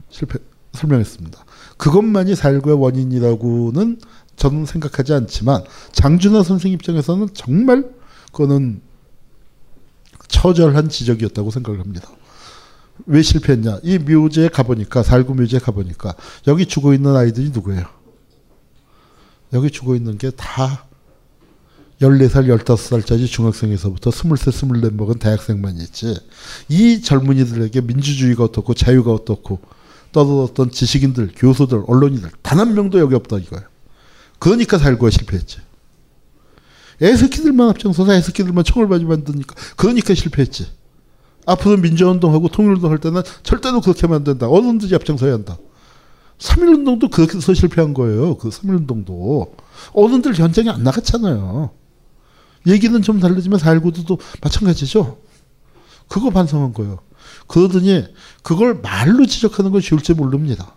Speaker 6: 실패 설명했습니다. 그것만이 4.19의 원인이라고는 저는 생각하지 않지만 장준하 선생 입장에서는 정말 그거는 처절한 지적이었다고 생각을 합니다. 왜 실패했냐? 이 묘지에 가보니까, 살구 묘지에 가보니까, 여기 죽어 있는 아이들이 누구예요? 여기 죽어 있는 게 다 14살, 15살짜리 중학생에서부터 23, 24 먹은 대학생만 있지. 이 젊은이들에게 민주주의가 어떻고, 자유가 어떻고, 떠들었던 지식인들, 교수들, 언론인들, 단 한 명도 여기 없다 이거예요. 그러니까 살구가 실패했지. 애새끼들만 앞장서서 애새끼들만 많이 만드니까 그러니까 실패했지. 앞으로 민주운동하고 통일운동 할 때는 절대로 그렇게 하면 안 된다. 어른들이 앞장서야 한다. 3.1운동도 그렇게 해서 실패한 거예요. 그 3.1운동도. 어른들 현장에 안 나갔잖아요. 얘기는 좀 다르지만 4.19도 마찬가지죠. 그거 반성한 거예요. 그러더니 그걸 말로 지적하는 건 쉬울지 모릅니다.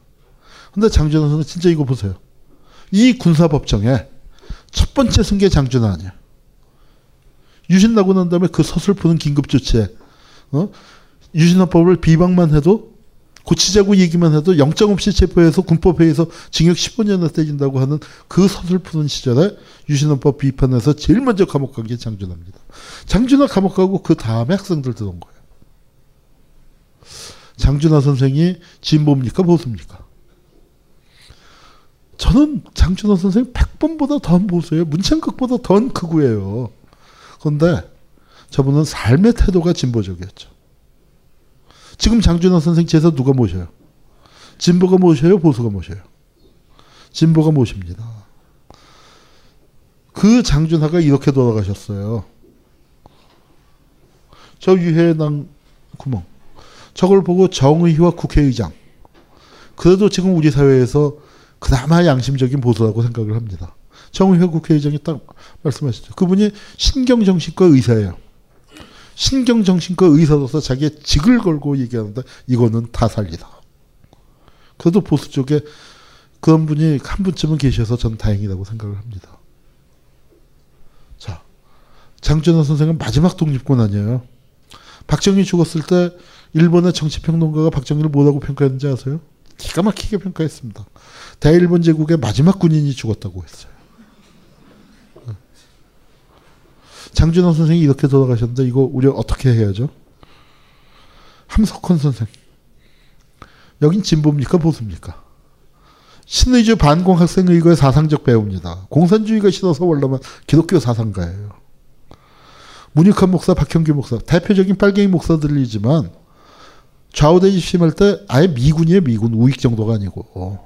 Speaker 6: 근데 장준하 선생 진짜 이거 보세요. 이 군사법정에 첫 번째 승계 장준하 아니야. 유신 나고 난 다음에 그 서슬프는 긴급조치에 어? 유신헌법을 비방만 해도 고치자고 얘기만 해도 영장 없이 체포해서 군법회의에서 징역 15년을 때린다고 하는 그 서슬프는 시절에 유신헌법 비판해서 제일 먼저 감옥 간 게 장준하입니다. 장준하 감옥 가고 그 다음에 학생들 들어온 거예요. 장준하 선생이 진보입니까 보수입니까? 저는 장준하 선생 100번보다 더한 보수예요. 문창극보다 더한 극우예요. 그런데 저분은 삶의 태도가 진보적이었죠. 지금 장준하 선생 제사 누가 모셔요? 진보가 모셔요? 보수가 모셔요? 진보가 모십니다. 그 장준하가 이렇게 돌아가셨어요. 저 유해낭 구멍. 저걸 보고 정의희와 국회의장. 그래도 지금 우리 사회에서 그나마 양심적인 보수라고 생각을 합니다. 정의회 국회의장이 딱 말씀하시죠. 그분이 신경정신과 의사예요. 신경정신과 의사로서 자기의 직을 걸고 얘기하는데 이거는 타살이다. 그래도 보수 쪽에 그런 분이 한 분쯤은 계셔서 저는 다행이라고 생각을 합니다. 자, 장준호 선생은 마지막 독립군 아니에요. 박정희 죽었을 때 일본의 정치평론가가 박정희를 뭐라고 평가했는지 아세요? 기가 막히게 평가했습니다. 대일본 제국의 마지막 군인이 죽었다고 했어요. 장준호 선생이 이렇게 돌아가셨는데 이거 우리 어떻게 해야죠? 함석헌 선생. 여긴 진보입니까 보수입니까? 신의주 반공 학생의거의 사상적 배우입니다. 공산주의가 싫어서 원래만 기독교 사상가예요. 문익환 목사, 박형규 목사 대표적인 빨갱이 목사들이지만 좌우대지 심할 때 아예 미군이에요 미군. 우익 정도가 아니고.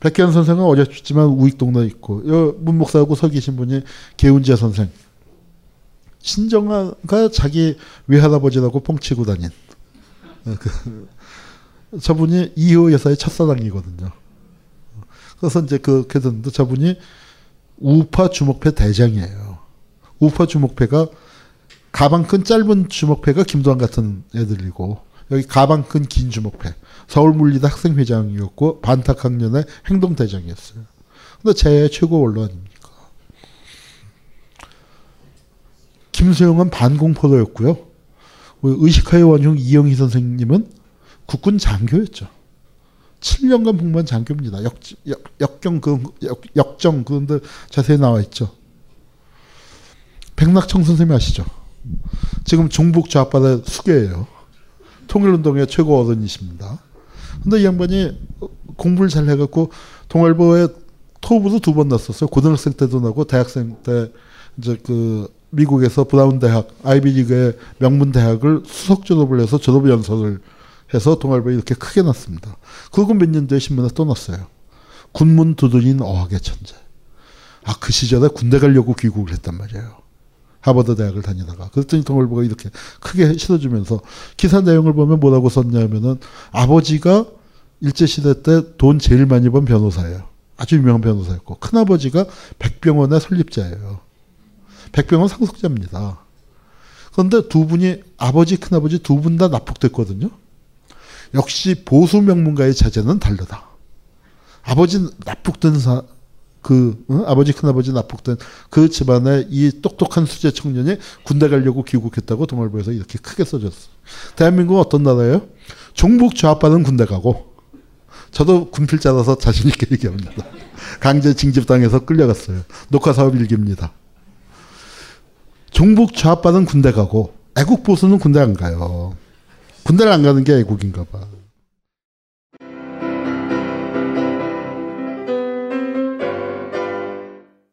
Speaker 6: 백기환 선생은 어제 죽지만 우익동네 있고. 문 목사하고 서 계신 분이 개운재 선생. 신정아가 자기 외할아버지라고 뻥치고 다닌. 그, [laughs] 저분이 이호 여사의 첫사랑이거든요. 그래서 이제 그렇게 됐는데 저분이 우파 주목패 대장이에요. 우파 주목패가 가방 큰 짧은 주목패가 김도환 같은 애들이고 여기 가방 큰긴 주목패 서울물리대 학생회장이었고 반탁학년의 행동대장이었어요. 근데 제 최고 원로 아닙니까? 김소영은 반공포로였고요. 의식하의 원흉 이영희 선생님은 국군 장교였죠. 7년간 복무한 장교입니다. 역, 역, 역경, 그, 역, 역정, 그런데 자세히 나와 있죠. 백낙청 선생님 아시죠? 지금 중북 좌파의 수계예요. 통일운동의 최고 어른이십니다. 근데 이 양반이 공부를 잘 해갖고 동아일보에 토부도 두 번 났었어요. 고등학생 때도 나고 대학생 때 이제 그 미국에서 브라운 대학 아이비리그의 명문 대학을 수석 졸업을 해서 졸업 연설을 해서 동아일보에 이렇게 크게 났습니다. 그리고 몇 년 뒤에 신문에 또 났어요. 군문 두드린 어학의 천재. 아, 그 시절에 군대 가려고 귀국을 했단 말이에요. 하버드 대학을 다니다가. 그랬더니 동아일보가 이렇게 크게 실어주면서 기사 내용을 보면 뭐라고 썼냐면은 아버지가 일제 시대 때 돈 제일 많이 번 변호사예요. 아주 유명한 변호사였고, 큰아버지가 백병원의 설립자예요. 백병원 상속자입니다. 그런데 두 분이, 아버지, 큰아버지 두 분 다 납북됐거든요. 역시 보수 명문가의 자제는 다르다. 아버지 납북된 사, 그 응? 아버지 큰아버지 납북된 그 집안의 이 똑똑한 수제 청년이 군대 가려고 귀국했다고 동아일보에서 이렇게 크게 써줬어. 대한민국은 어떤 나라예요? 종북 좌파는 군대 가고 저도 군필자라서 자신 있게 [laughs] 얘기합니다. 강제 징집당해서 끌려갔어요. 녹화 사업 일기입니다. 종북 좌파는 군대 가고 애국 보수는 군대 안 가요. 군대를 안 가는 게 애국인가 봐.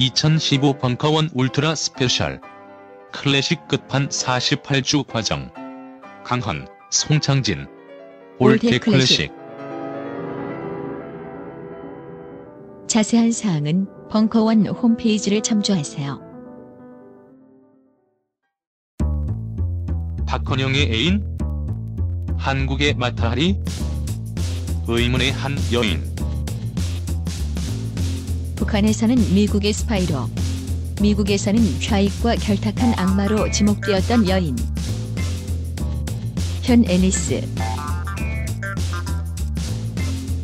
Speaker 9: (2015) 벙커원 ultra special 클래식 끝판 48주 과정 강헌, 송창진 old 클래식
Speaker 5: 자세한 사항은 벙커원 홈페이지를 참조하세요.
Speaker 9: 박헌영의 애인? 한국의 마타하리? 의문의 한 여인
Speaker 5: 북한에서는 미국의 스파이로, 미국에서는 좌익과 결탁한 악마로 지목되었던 여인. 현 앨리스,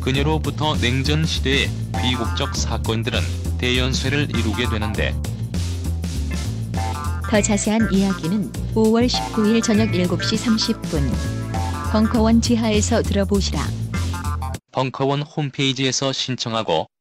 Speaker 9: 그녀로부터 냉전 시대의 비극적 사건들은 대연쇄를 이루게 되는데
Speaker 5: 더 자세한 이야기는 5월 19일 저녁 7시 30분 벙커원 지하에서 들어보시라.
Speaker 9: 벙커원 홈페이지에서 신청하고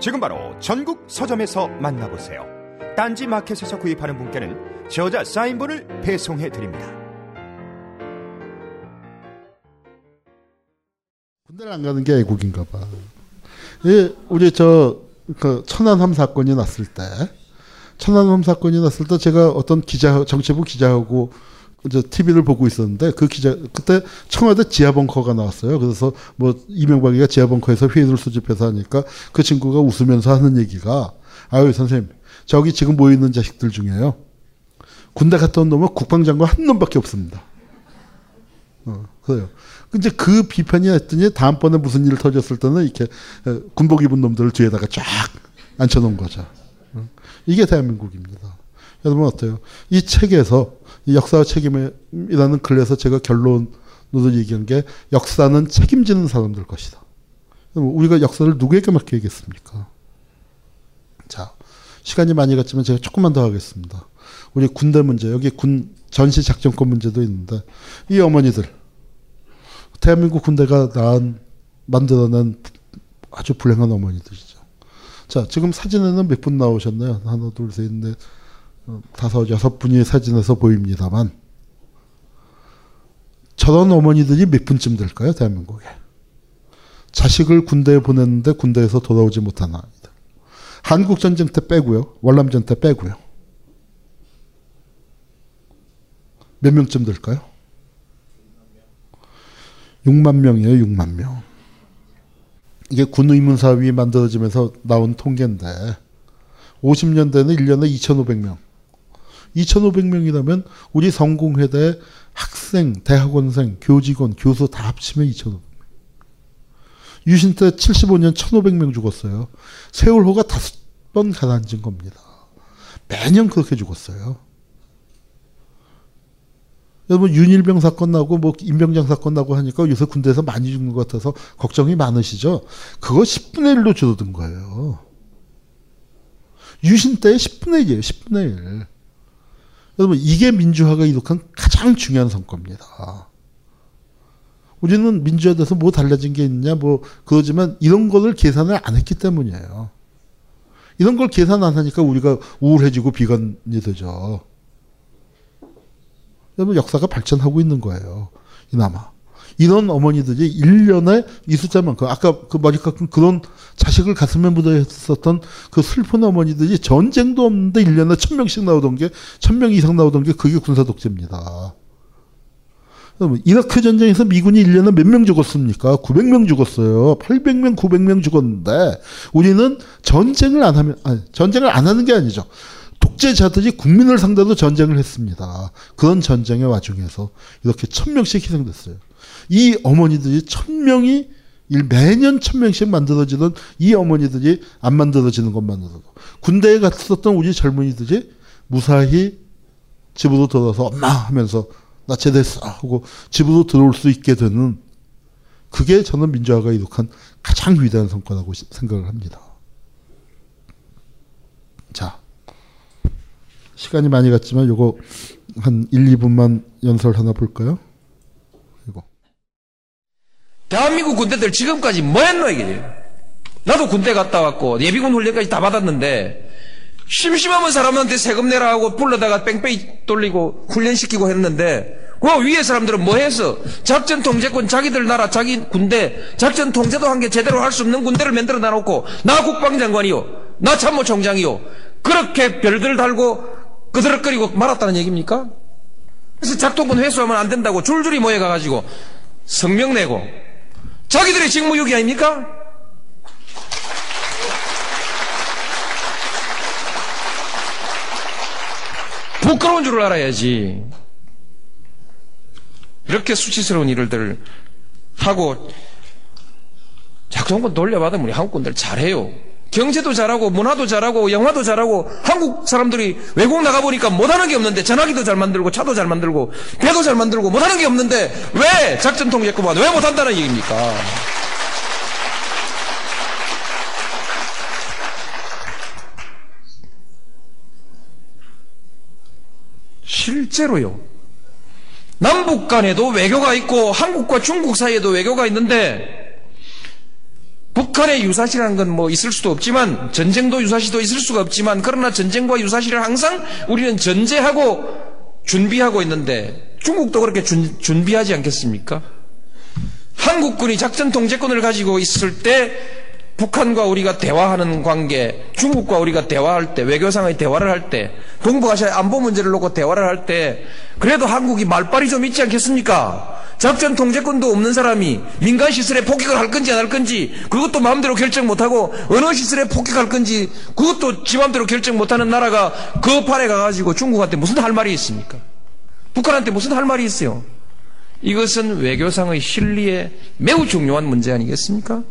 Speaker 2: 지금 바로 전국 서점에서 만나보세요. 딴지 마켓에서 구입하는 분께는 저자 사인본을 배송해 드립니다.
Speaker 6: 군대를 안 가는 게 애국인가 봐. 예, 우리 저, 그, 천안함 사건이 났을 때, 천안함 사건이 났을 때 제가 어떤 기자, 정치부 기자하고 이제 TV를 보고 있었는데 그 기자, 그때 청와대 지하 벙커가 나왔어요. 그래서 뭐 이명박이가 지하 벙커에서 회의를 수집해서 하니까 그 친구가 웃으면서 하는 얘기가 아유, 선생님, 저기 지금 모여 있는 자식들 중에요. 군대 갔다 온 놈은 국방장관 한 놈밖에 없습니다. 어, 그래요. 근데 그 비판이 했더니 다음번에 무슨 일 터졌을 때는 이렇게 군복 입은 놈들을 뒤에다가 쫙 앉혀놓은 거죠. 이게 대한민국입니다. 여러분 어때요? 이 책에서 이 역사와 책임이라는 글에서 제가 결론으로 얘기한 게 역사는 책임지는 사람들 것이다. 우리가 역사를 누구에게 맡기겠습니까? 자, 시간이 많이 갔지만 제가 조금만 더 하겠습니다. 우리 군대 문제, 여기 군 전시 작전권 문제도 있는데 이 어머니들 대한민국 군대가 낳은 만들어낸 아주 불행한 어머니들이죠. 자, 지금 사진에는 몇 분 나오셨나요? 하나, 둘, 셋, 넷, 어, 다섯, 여섯 분이 사진에서 보입니다만 저런 어머니들이 몇 분쯤 될까요? 대한민국에. 자식을 군대에 보냈는데 군대에서 돌아오지 못한 아이들. 한국 전쟁 때 빼고요. 월남전 때 빼고요. 몇 명쯤 될까요? 6만 명이에요, 6만 명. 이게 군 의문사위 만들어지면서 나온 통계인데 50년대는 1년에 2,500명. 2,500명이라면 우리 성공회대 학생, 대학원생, 교직원, 교수 다 합치면 2,500명. 유신 때 75년 1,500명 죽었어요. 세월호가 다섯 번 가라앉은 겁니다. 매년 그렇게 죽었어요. 여러분 윤일병 사건 나고 뭐 임병장 사건 나고 하니까 요새 군대에서 많이 죽는 것 같아서 걱정이 많으시죠. 그거 10분의 1로 줄어든 거예요. 유신 때 10분의 1이에요. 10분의 1. 여러분 이게 민주화가 이룩한 가장 중요한 성과입니다. 우리는 민주화돼서 뭐 달라진 게 있냐 뭐 그러지만 이런 거를 계산을 안 했기 때문이에요. 이런 걸 계산 안 하니까 우리가 우울해지고 비관이 되죠. 여러분 역사가 발전하고 있는 거예요. 이나마. 이런 어머니들이 1년에 이 숫자만 큼 아까 그 머리 깎은 그런 자식을 가슴에 묻어 있었던 그 슬픈 어머니들이 전쟁도 없는데 1년에 1000명씩 나오던 게 1000명 이상 나오던 게 그게 군사 독재입니다. 이라크 전쟁에서 미군이 1년에 몇 명 죽었습니까? 900명 죽었어요. 800명, 900명 죽었는데 우리는 전쟁을 안 하면 아니 전쟁을 안 하는 게 아니죠. 독재자들이 국민을 상대로 전쟁을 했습니다. 그런 전쟁의 와중에서 이렇게 천 명씩 희생됐어요. 이 어머니들이 천 명이 매년 천 명씩 만들어지던 이 어머니들이 안 만들어지는 것만으로도 군대에 갔었던 우리 젊은이들이 무사히 집으로 돌아서 엄마 하면서 나 제대했어 하고 집으로 들어올 수 있게 되는 그게 저는 민주화가 이룩한 가장 위대한 성과라고 생각을 합니다. 자, 시간이 많이 갔지만 요거 한 1, 2분만 연설 하나 볼까요?
Speaker 10: 대한민국 군대들 지금까지 뭐 했노 이게 나도 군대 갔다 왔고 예비군 훈련까지 다 받았는데 심심하면 사람한테 세금 내라 하고 불러다가 뺑뺑이 돌리고 훈련시키고 했는데 그 위에 사람들은 뭐 했어? 작전 통제권 자기들 나라 자기 군대 작전 통제도 한 게 제대로 할 수 없는 군대를 만들어 놔놓고 나 국방장관이요 나 참모총장이요 그렇게 별들 달고 끄드럭거리고 말았다는 얘기입니까? 그래서 작동권 회수하면 안 된다고 줄줄이 모여가가지고 성명 내고 자기들의 직무유기 아닙니까? 부끄러운 줄 알아야지. 이렇게 수치스러운 일들을 하고 작동권 돌려받으면 우리 한국군들 잘해요. 경제도 잘하고 문화도 잘하고 영화도 잘하고 한국 사람들이 외국 나가보니까 못하는 게 없는데 전화기도 잘 만들고 차도 잘 만들고 배도 잘 만들고 못하는 게 없는데 왜 작전 통제권만 왜 못한다는 얘기입니까? 실제로요. 남북 간에도 외교가 있고 한국과 중국 사이에도 외교가 있는데 북한의 유사시라는 건 뭐 있을 수도 없지만 전쟁도 유사시도 있을 수가 없지만 그러나 전쟁과 유사시를 항상 우리는 전제하고 준비하고 있는데 중국도 그렇게 준, 준비하지 않겠습니까? 한국군이 작전 통제권을 가지고 있을 때 북한과 우리가 대화하는 관계, 중국과 우리가 대화할 때, 외교상의 대화를 할 때, 동북아시아 안보 문제를 놓고 대화를 할 때, 그래도 한국이 말빨이 좀 있지 않겠습니까? 작전 통제권도 없는 사람이 민간 시설에 폭격을 할 건지 안 할 건지 그것도 마음대로 결정 못하고 어느 시설에 폭격할 건지 그것도 지 마음대로 결정 못하는 나라가 그 판에 가가지고 중국한테 무슨 할 말이 있습니까? 북한한테 무슨 할 말이 있어요? 이것은 외교상의 실리에 매우 중요한 문제 아니겠습니까?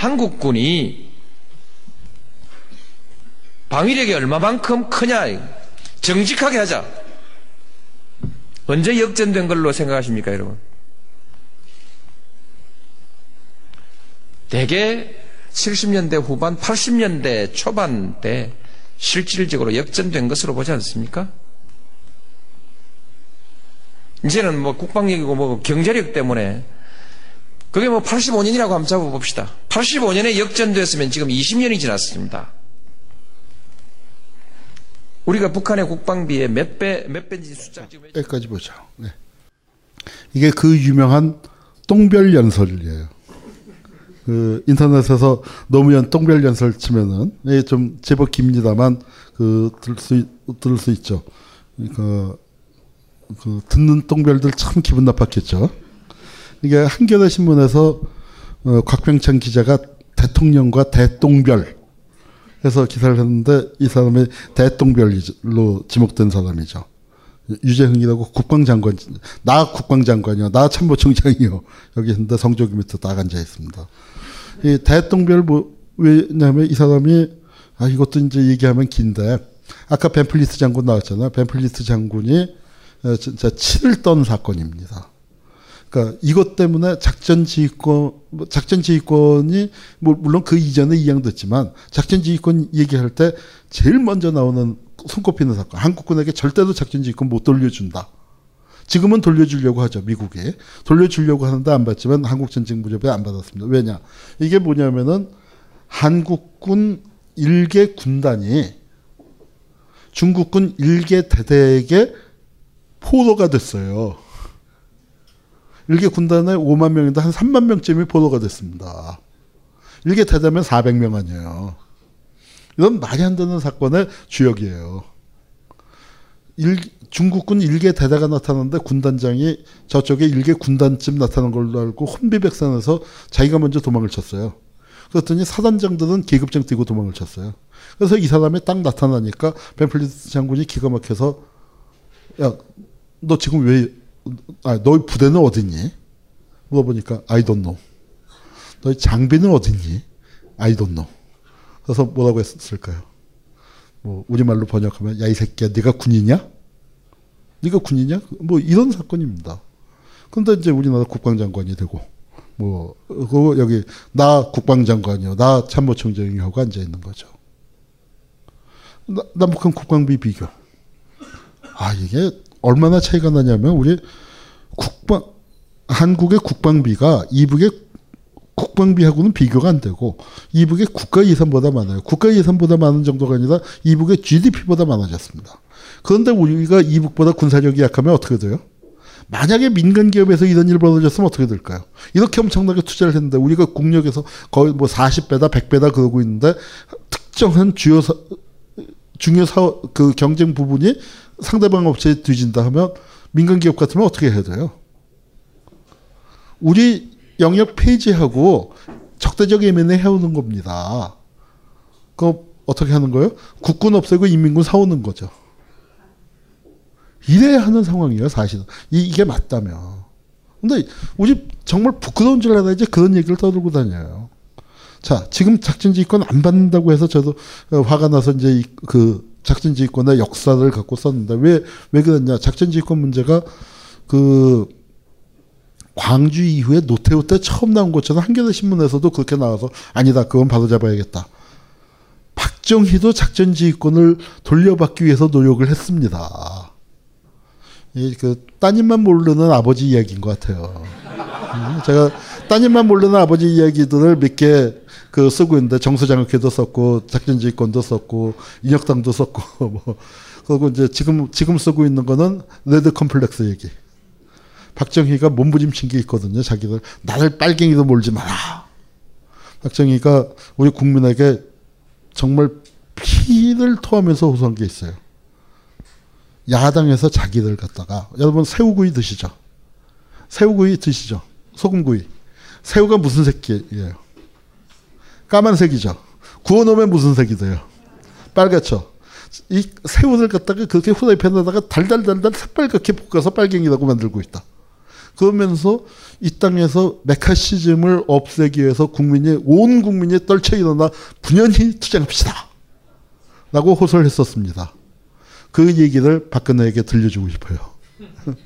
Speaker 10: 한국군이 방위력이 얼마만큼 크냐 정직하게 하자. 언제 역전된 걸로 생각하십니까, 여러분? 대개 70년대 후반, 80년대 초반 때 실질적으로 역전된 것으로 보지 않습니까? 이제는 뭐 국방력이고 뭐 경제력 때문에 그게 뭐 85년이라고 한번 잡아봅시다. 85년에 역전됐으면 지금 20년이 지났습니다. 우리가 북한의 국방비의 몇 배, 몇 배인지 숫자 지금
Speaker 6: 여기까지 보죠. 네. 이게 그 유명한 똥별 연설이에요. 그 인터넷에서 노무현 똥별 연설 치면은 이게 좀 제법 깁니다만 그 들을 수 들을 수 있죠. 그러니까 그 듣는 똥별들 참 기분 나빴겠죠. 이게 한겨레 신문에서 어, 곽병찬 기자가 대통령과 대똥별 해서 기사를 했는데 이 사람이 대똥별로 지목된 사람이죠. 유재흥이라고 국방장관, 나 국방장관이요, 나 참모총장이요. 여기 있는데 성조기 밑에 딱 앉아 있습니다. 이 대똥별 뭐, 왜냐면 이 사람이, 아, 이것도 이제 얘기하면 긴데, 아까 벤플리스 장군 나왔잖아요. 벤플리스 장군이 어, 진짜 치를 떤 사건입니다. 그러니까 이것 때문에 작전 지휘권, 뭐 작전 지휘권이 뭐 물론 그 이전에 이양됐지만 작전 지휘권 얘기할 때 제일 먼저 나오는 손꼽히는 사건. 한국군에게 절대로 작전 지휘권 못 돌려준다. 지금은 돌려주려고 하죠, 미국이. 돌려주려고 하는데 안 받지만 한국 전쟁 무렵에 안 받았습니다. 왜냐? 이게 뭐냐면은 한국군 일개 군단이 중국군 일개 대대에게 포로가 됐어요. 일개 군단에 5만 명인데 한 3만 명쯤이 포로가 됐습니다. 일개 대대면 400명 아니에요. 이건 말이 안 되는 사건의 주역이에요. 일, 중국군 일개 대대가 나타났는데 군단장이 저쪽에 일개 군단쯤 나타난 걸로 알고 혼비백산해서 자기가 먼저 도망을 쳤어요. 그랬더니 사단장들은 계급장 뛰고 도망을 쳤어요. 그래서 이 사람이 딱 나타나니까 벤플리스 장군이 기가 막혀서 야, 너 지금 왜, 아, 너희 부대는 어딨니? 물어보니까 I don't know. 너희 장비는 어딨니? I don't know. 그래서 뭐라고 했을까요? 뭐 우리말로 번역하면 야 이 새끼야 네가 군이냐? 네가 군이냐? 뭐 이런 사건입니다. 근데 이제 우리나라 국방장관이 되고 뭐 그거 여기 나 국방장관이요, 나 참모총장이요 하고 앉아 있는 거죠. 나, 남북한 국방비 비교. 아 이게 얼마나 차이가 나냐면 우리 국방 한국의 국방비가 이북의 국방비하고는 비교가 안 되고 이북의 국가 예산보다 많아요. 국가 예산보다 많은 정도가 아니라 이북의 GDP보다 많아졌습니다. 그런데 우리가 이북보다 군사력이 약하면 어떻게 돼요? 만약에 민간 기업에서 이런 일 벌어졌으면 어떻게 될까요? 이렇게 엄청나게 투자를 했는데 우리가 국력에서 거의 뭐 40배다 100배다 그러고 있는데 특정한 주요 사, 중요 사업 그 경쟁 부분이 상대방 업체에 뒤진다 하면 민간 기업 같으면 어떻게 해야 돼요? 우리 영역 폐지하고 적대적 예민에 해오는 겁니다. 그 어떻게 하는 거예요? 국군 없애고 인민군 사오는 거죠. 이래야 하는 상황이에요, 사실은. 이, 게 맞다면. 근데 우리 정말 부끄러운 줄 알아야지 그런 얘기를 떠들고 다녀요. 자, 지금 작전지휘권 안 받는다고 해서 저도 화가 나서 이제 그 작전지휘권의 역사를 갖고 썼는데 왜, 왜 그랬냐. 작전지휘권 문제가 그 광주 이후에 노태우 때 처음 나온 것처럼 한겨레 신문에서도 그렇게 나와서 아니다. 그건 바로 잡아야겠다. 박정희도 작전지휘권을 돌려받기 위해서 노력을 했습니다. 그 따님만 모르는 아버지 이야기인 것 같아요. 음, 제가 따님만 모르는 아버지 이야기들을 몇 개 그 쓰고 있는데 정수장학회도 썼고 작전지휘권도 썼고 인혁당도 썼고 [laughs] 뭐 그리고 이제 지금 지금 쓰고 있는 거는 레드 컴플렉스 얘기. 박정희가 몸부림친 게 있거든요. 자기들 나를 빨갱이로 몰지 마라. 박정희가 우리 국민에게 정말 피를 토하면서 호소한 게 있어요. 야당에서 자기들 갖다가 여러분 새우구이 드시죠? 새우구이 드시죠? 소금구이. 새우가 무슨 색이에요? 까만색이죠. 구워놓으면 무슨 색이 돼요? 빨갛죠. 이 새우를 갖다가 그렇게 후라이팬에다가 달달달달 새빨갛게 볶아서 빨갱이라고 만들고 있다. 그러면서 이 땅에서 메카시즘을 없애기 위해서 국민이 온 국민이 떨쳐 일어나 분연히 투쟁합시다. 라고 호소를 했었습니다. 그 얘기를 박근혜에게 들려주고 싶어요. [laughs]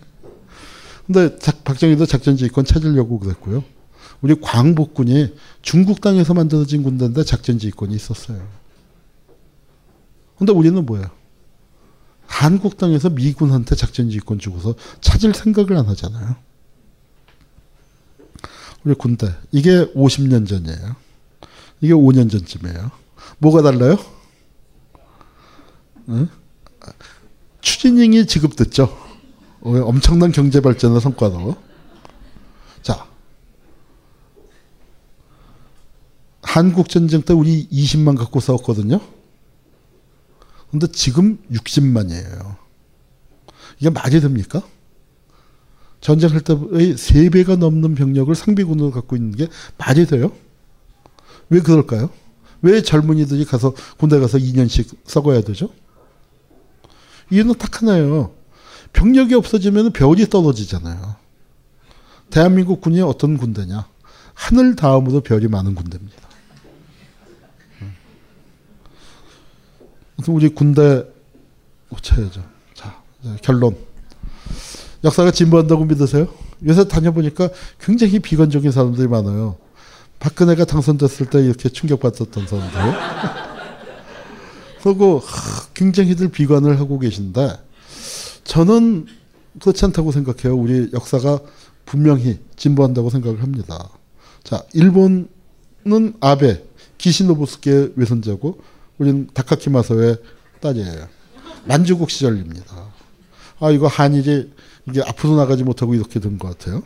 Speaker 6: 근데 박정희도 작전지휘권 찾으려고 그랬고요. 우리 광복군이 중국 땅에서 만들어진 군대인데 작전 지휘권이 있었어요. 근데 우리는 뭐야? 한국 땅에서 미군한테 작전 지휘권 주고서 찾을 생각을 안 하잖아요. 우리 군대. 이게 50년 전이에요. 이게 5년 전쯤이에요. 뭐가 달라요? 응? 추진행이 지급됐죠. 엄청난 경제 발전의 성과로. 자, 한국 전쟁 때 우리 20만 갖고 싸웠거든요. 근데 지금 60만이에요. 이게 말이 됩니까? 전쟁할 때의 3배가 넘는 병력을 상비군으로 갖고 있는 게 말이 돼요? 왜 그럴까요? 왜 젊은이들이 가서 군대 가서 2년씩 썩어야 되죠? 이유는 딱 하나예요. 병력이 없어지면 별이 떨어지잖아요. 대한민국 군이 어떤 군대냐? 하늘 다음으로 별이 많은 군대입니다. 그래서 우리 군대 고쳐야죠. 자, 결론. 역사가 진보한다고 믿으세요? 요새 다녀보니까 굉장히 비관적인 사람들이 많아요. 박근혜가 당선됐을 때 이렇게 충격받았던 사람들. [laughs] 그리고 굉장히들 비관을 하고 계신데 저는 그렇지 않다고 생각해요. 우리 역사가 분명히 진보한다고 생각을 합니다. 자, 일본은 아베, 기시노부스케 외손자고 우리는 다카키 마사오의 딸이에요. 만주국 시절입니다. 아, 이거 한일이 이게 앞으로 나가지 못하고 이렇게 된 것 같아요.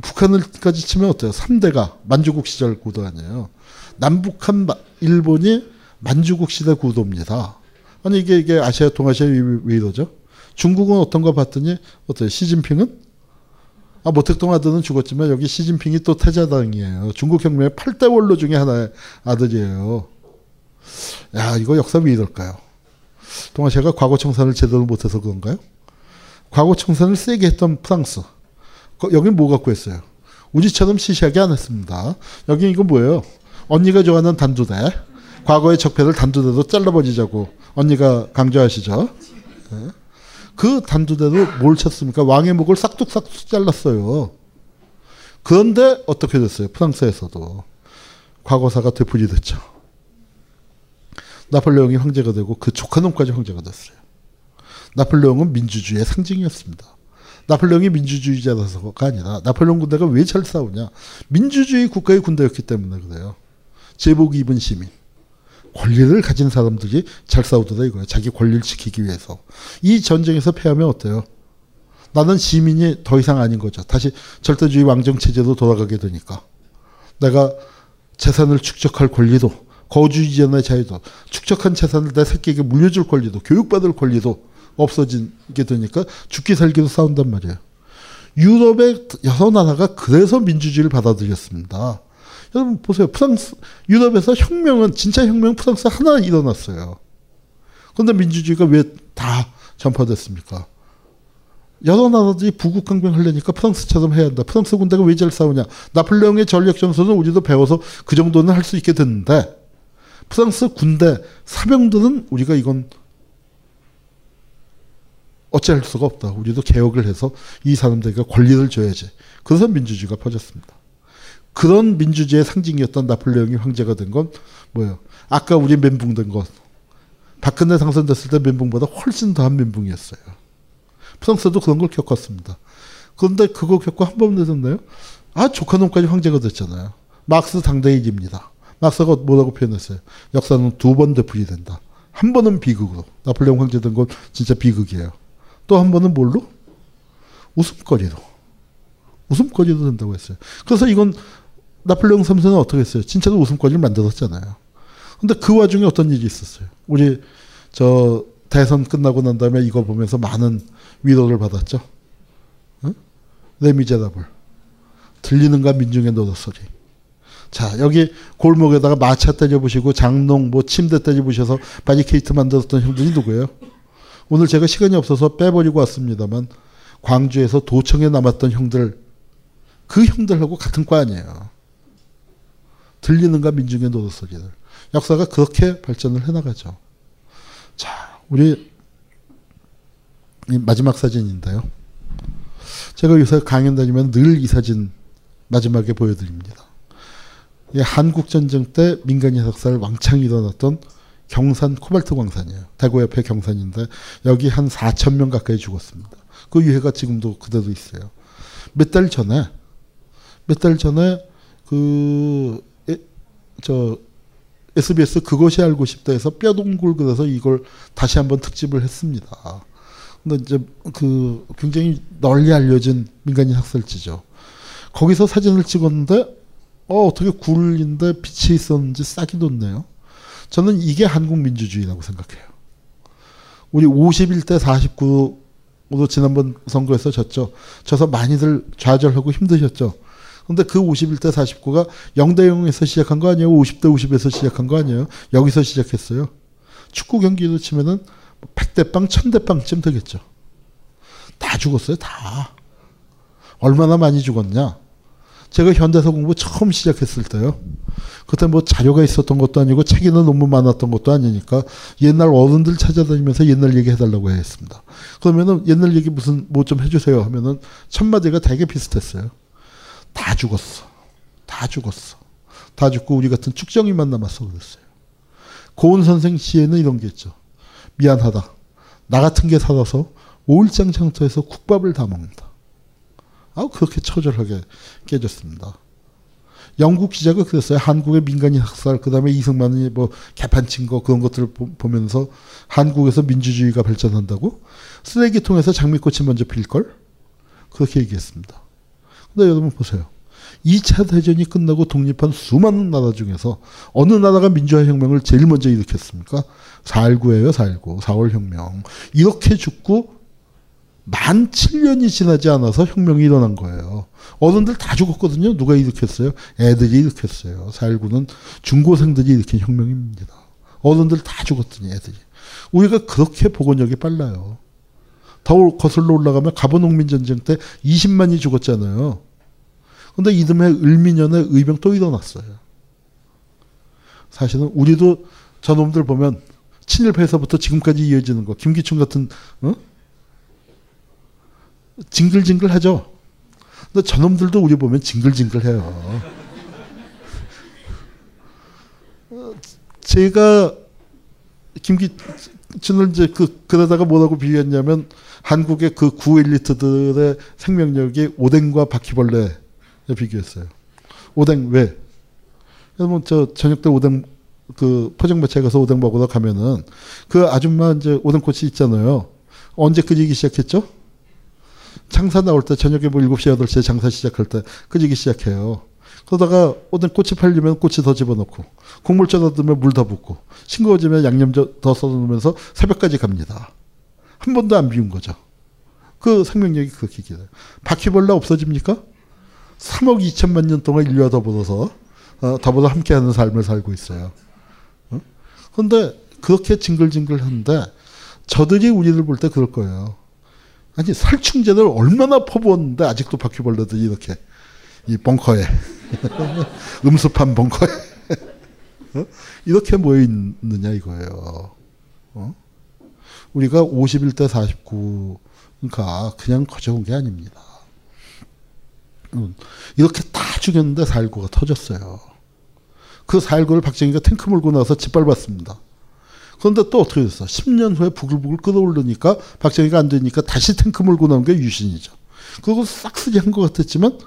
Speaker 6: 북한을까지 치면 어때요? 3대가 만주국 시절 구도 아니에요. 남북한 일본이 만주국 시대 구도입니다. 아니 이게 이게 아시아 동아시아 왜 이러죠? 중국은 어떤 거 봤더니 어때요? 시진핑은 아 모택동 아들은 죽었지만 여기 시진핑이 또 태자당이에요. 중국 혁명의 8대 원로 중에 하나의 아들이에요. 야 이거 역사 왜 이럴까요? 동아시아가 과거 청산을 제대로 못해서 그런가요? 과거 청산을 세게 했던 프랑스. 여기는 뭐 갖고 했어요? 우리처럼 시시하게 안 했습니다. 여기 이거 뭐예요? 언니가 좋아하는 단두대. 과거의 적폐를 단두대로 잘라버리자고 언니가 강조하시죠. 네. 그 단두대로 뭘 쳤습니까? 왕의 목을 싹둑싹둑 잘랐어요. 그런데 어떻게 됐어요? 프랑스에서도. 과거사가 되풀이됐죠. 나폴레옹이 황제가 되고 그 조카놈까지 황제가 됐어요. 나폴레옹은 민주주의의 상징이었습니다. 나폴레옹이 민주주의자라서가 아니라 나폴레옹 군대가 왜 잘 싸우냐? 민주주의 국가의 군대였기 때문에 그래요. 제복 입은 시민. 권리를 가진 사람들이 잘 싸우더라 이거예요. 자기 권리를 지키기 위해서. 이 전쟁에서 패하면 어때요? 나는 시민이 더 이상 아닌 거죠. 다시 절대주의 왕정 체제로 돌아가게 되니까. 내가 재산을 축적할 권리도 거주 이전의 자유도 축적한 재산을 내 새끼에게 물려줄 권리도 교육받을 권리도 없어지게 되니까 죽기 살기로 싸운단 말이에요. 유럽의 여러 나라가 그래서 민주주의를 받아들였습니다. 여러분 보세요. 프랑스 유럽에서 혁명은 진짜 혁명 프랑스 하나 일어났어요. 그런데 민주주의가 왜 다 전파됐습니까? 여러 나라들이 부국 강병 하려니까 프랑스처럼 해야 한다. 프랑스 군대가 왜 잘 싸우냐? 나폴레옹의 전력 전술은 우리도 배워서 그 정도는 할 수 있게 됐는데 프랑스 군대 사병들은 우리가 이건 어찌할 수가 없다. 우리도 개혁을 해서 이 사람들에게 권리를 줘야지. 그래서 민주주의가 퍼졌습니다. 그런 민주주의의 상징이었던 나폴레옹이 황제가 된 건 뭐예요? 아까 우리 멘붕 된 것. 박근혜 당선됐을 때 멘붕보다 훨씬 더한 멘붕이었어요. 프랑스도 그런 걸 겪었습니다. 그런데 그거 겪고 한번 내렸나요? 아, 조카놈까지 황제가 됐잖아요. 막스 당대일입니다. 막스가 뭐라고 표현했어요? 역사는 두 번 되풀이 된다. 한 번은 비극으로. 나폴레옹 황제 된 건 진짜 비극이에요. 또 한 번은 뭘로? 웃음거리로. 웃음거리도 된다고 했어요. 그래서 이건 나폴레옹 3세는 어떻게 했어요? 진짜로 웃음거리를 만들었잖아요. 근데 그 와중에 어떤 일이 있었어요? 우리 저 대선 끝나고 난 다음에 이거 보면서 많은 위로를 받았죠. 응? 레미제라블. 들리는가 민중의 노랫소리. 자, 여기 골목에다가 마차 때려부시고 장롱 뭐 침대 때려부셔서 바리케이트 만들었던 형들이 누구예요? 오늘 제가 시간이 없어서 빼버리고 왔습니다만 광주에서 도청에 남았던 형들 그 형들하고 같은 과 아니에요. 들리는가 민중의 노랫소리를. 역사가 그렇게 발전을 해나가죠. 자, 우리 마지막 사진인데요. 제가 요새 강연 다니면 늘 이 사진 마지막에 보여드립니다. 한국 전쟁 때 민간인 학살 왕창 일어났던 경산 코발트 광산이에요. 대구 옆에 경산인데 여기 한 4천 명 가까이 죽었습니다. 그 유해가 지금도 그대로 있어요. 몇 달 전에 몇 달 전에 그저 SBS 그것이 알고 싶다 해서 뼈동굴 그래서 이걸 다시 한번 특집을 했습니다. 근데 이제 그 굉장히 널리 알려진 민간인 학살지죠. 거기서 사진을 찍었는데 어, 어떻게 굴인데 빛이 있었는지 싹이 돋네요. 저는 이게 한국 민주주의라고 생각해요. 우리 51대 49도 지난번 선거에서 졌죠. 져서 많이들 좌절하고 힘드셨죠. 근데 그 51대 49가 0대 0에서 시작한 거 아니에요? 50대 50에서 시작한 거 아니에요? 여기서 시작했어요. 축구 경기로 치면은 100대 빵, 1000대 빵쯤 되겠죠. 다 죽었어요, 다. 얼마나 많이 죽었냐? 제가 현대사 공부 처음 시작했을 때요. 그때 뭐 자료가 있었던 것도 아니고 책이나 너무 많았던 것도 아니니까 옛날 어른들 찾아다니면서 옛날 얘기 해달라고 했습니다. 그러면은 옛날 얘기 무슨 뭐 좀 해주세요 하면은 첫 마디가 되게 비슷했어요. 다 죽었어. 다 죽었어. 다 죽고 우리 같은 축정이만 남았어 그랬어요. 고은 선생 시에는 이런 게 있죠. 미안하다. 나 같은 게 살아서 오일장 장터에서 국밥을 다 먹는다. 아 그렇게 처절하게 깨졌습니다. 영국 기자가 그랬어요. 한국의 민간인 학살, 그 다음에 이승만이 뭐 개판친 거 그런 것들을 보, 면서 한국에서 민주주의가 발전한다고 쓰레기통에서 장미꽃이 먼저 필걸 그렇게 얘기했습니다. 근데 여러분 보세요. 2차 대전이 끝나고 독립한 수많은 나라 중에서 어느 나라가 민주화 혁명을 제일 먼저 일으켰습니까? 4.19예요, 4.19. 4월 혁명. 이렇게 죽고 만 7년이 지나지 않아서 혁명이 일어난 거예요. 어른들 다 죽었거든요. 누가 일으켰어요? 애들이 일으켰어요. 4.19는 중고생들이 일으킨 혁명입니다. 어른들 다 죽었더니 애들이. 우리가 그렇게 복원력이 빨라요. 더 거슬러 올라가면 가보농민전쟁 때 20만이 죽었잖아요. 근데 이듬해 을미년에 의병 또 일어났어요. 사실은 우리도 저놈들 보면 친일파에서부터 지금까지 이어지는 거 김기춘 같은 어? 징글징글하죠. 근데 저놈들도 우리 보면 징글징글해요. 제가 김기춘을 이제 그 그러다가 뭐라고 비유했냐면 한국의 그 구 엘리트들의 생명력이 오뎅과 바퀴벌레 비교했어요. 오뎅 왜? 여러분 저 저녁 때 오뎅 그 포장마차에 가서 오뎅 먹으러 가면은 그 아줌마 이제 오뎅꽃이 있잖아요. 언제 끓이기 시작했죠? 장사 나올 때 저녁에 뭐 7시, 8시에 장사 시작할 때 끄지기 시작해요. 그러다가 오늘 꽃이 팔리면 꽃이 더 집어넣고 국물 쪄넣으면 물 더 붓고 싱거워지면 양념 더 썰어놓으면서 새벽까지 갑니다. 한 번도 안 비운 거죠. 그 생명력이 그렇게 길어요. 바퀴벌레 없어집니까? 3억 2천만 년 동안 인류와 더불어서 어, 더불어 함께하는 삶을 살고 있어요. 그런데 어? 그렇게 징글징글한데 저들이 우리를 볼 때 그럴 거예요. 아니 살충제를 얼마나 퍼부었는데 아직도 바퀴벌레들이 이렇게 이 벙커에 [laughs] 음습한 벙커에 [laughs] 어? 이렇게 모여 있느냐 이거예요. 어? 우리가 51대 49가 그냥 거저온 게 아닙니다. 음, 이렇게 다 죽였는데 4.19가 터졌어요. 그 4.19를 박정희가 탱크 몰고 나서 짓밟았습니다. 그런데 또 어떻게 됐어? 10년 후에 부글부글 끓어오르니까 박정희가 안 되니까 다시 탱크 몰고 나온 게 유신이죠. 그리고 싹쓸이 한 것 같았지만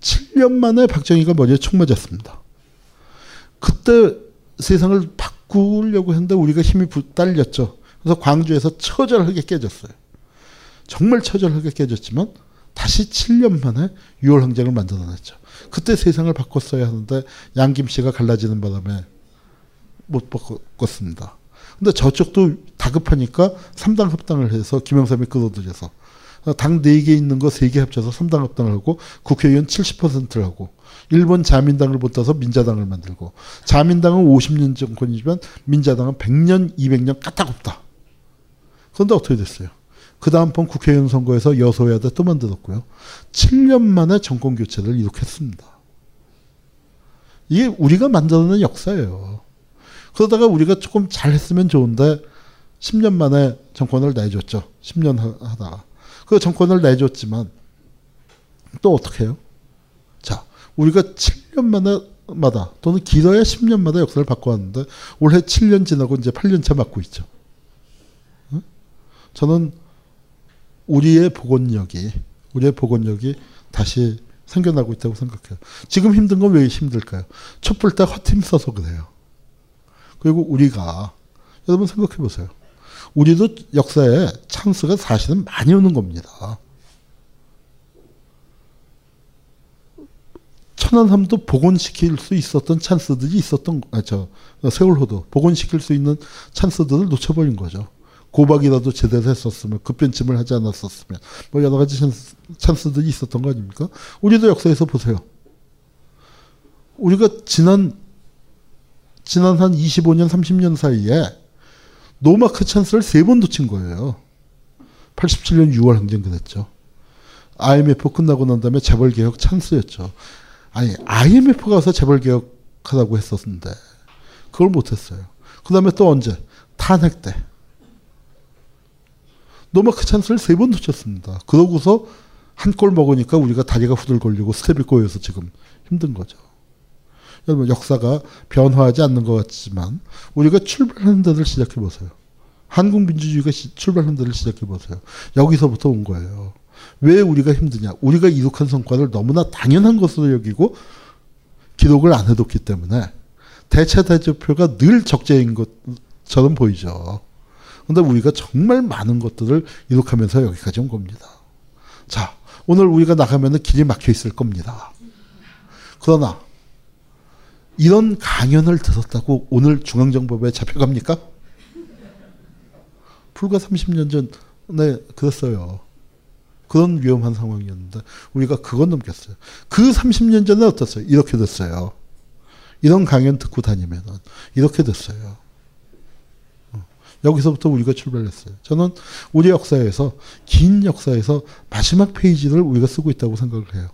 Speaker 6: 7년 만에 박정희가 머리에 총 맞았습니다. 그때 세상을 바꾸려고 했는데 우리가 힘이 딸렸죠. 그래서 광주에서 처절하게 깨졌어요. 정말 처절하게 깨졌지만 다시 7년 만에 6월 항쟁을 만들어냈죠. 그때 세상을 바꿨어야 하는데 양김 씨가 갈라지는 바람에 못 바꿨습니다. 근데 저쪽도 다급하니까 3당 합당을 해서 김영삼이 끌어들여서 당 4개 있는 거 3개 합쳐서 3당 합당을 하고 국회의원 70%를 하고 일본 자민당을 붙어서 민자당을 만들고 자민당은 50년 정권이지만 민자당은 100년, 200년 까딱없다. 그런데 어떻게 됐어요? 그 다음 번 국회의원 선거에서 여소야대 또 만들었고요. 7년 만에 정권 교체를 이룩했습니다. 이게 우리가 만들어낸 역사예요. 그러다가 우리가 조금 잘했으면 좋은데 10년 만에 정권을 내줬죠. 10년 하다가. 그 정권을 내줬지만 또 어떻게 해요? 자, 우리가 7년 만에 마다 또는 길어야 10년마다 역사를 바꿔왔는데 올해 7년 지나고 이제 8년차 맞고 있죠. 저는 우리의 복원력이 우리의 복원력이 다시 생겨나고 있다고 생각해요. 지금 힘든 건 왜 힘들까요? 촛불 때 헛힘 써서 그래요. 그리고 우리가 여러분 생각해 보세요. 우리도 역사에 찬스가 사실은 많이 오는 겁니다. 천안함도 복원시킬 수 있었던 찬스들이 있었던 아 저 세월호도 복원시킬 수 있는 찬스들을 놓쳐버린 거죠. 고박이라도 제대로 했었으면 급변침을 하지 않았었으면 뭐 여러 가지 찬스, 찬스들이 있었던 거 아닙니까? 우리도 역사에서 보세요. 우리가 지난 지난 한 25년 30년 사이에 노마크 찬스를 세 번 놓친 거예요. 87년 6월 항쟁 그랬죠. IMF 끝나고 난 다음에 재벌 개혁 찬스였죠. 아니 IMF가 와서 재벌 개혁하라고 했었는데 그걸 못했어요. 그 다음에 또 언제 탄핵 때 노마크 찬스를 세 번 놓쳤습니다. 그러고서 한 골 먹으니까 우리가 다리가 후들걸리고 스텝이 꼬여서 지금 힘든 거죠. 여러분 역사가 변화하지 않는 것 같지만 우리가 출발하는 데를 시작해 보세요. 한국 민주주의가 시, 출발하는 데를 시작해 보세요. 여기서부터 온 거예요. 왜 우리가 힘드냐? 우리가 이룩한 성과를 너무나 당연한 것으로 여기고 기록을 안 해뒀기 때문에 대체 대조표가 늘 적재인 것처럼 보이죠. 근데 우리가 정말 많은 것들을 이룩하면서 여기까지 온 겁니다. 자, 오늘 우리가 나가면은 길이 막혀 있을 겁니다. 그러나 이런 강연을 들었다고 오늘 중앙정보부에 잡혀갑니까? 불과 30년 전에 그랬어요. 그런 위험한 상황이었는데 우리가 그건 넘겼어요. 그 30년 전에 어땠어요? 이렇게 됐어요. 이런 강연 듣고 다니면 이렇게 됐어요. 여기서부터 우리가 출발했어요. 저는 우리 역사에서 긴 역사에서 마지막 페이지를 우리가 쓰고 있다고 생각을 해요.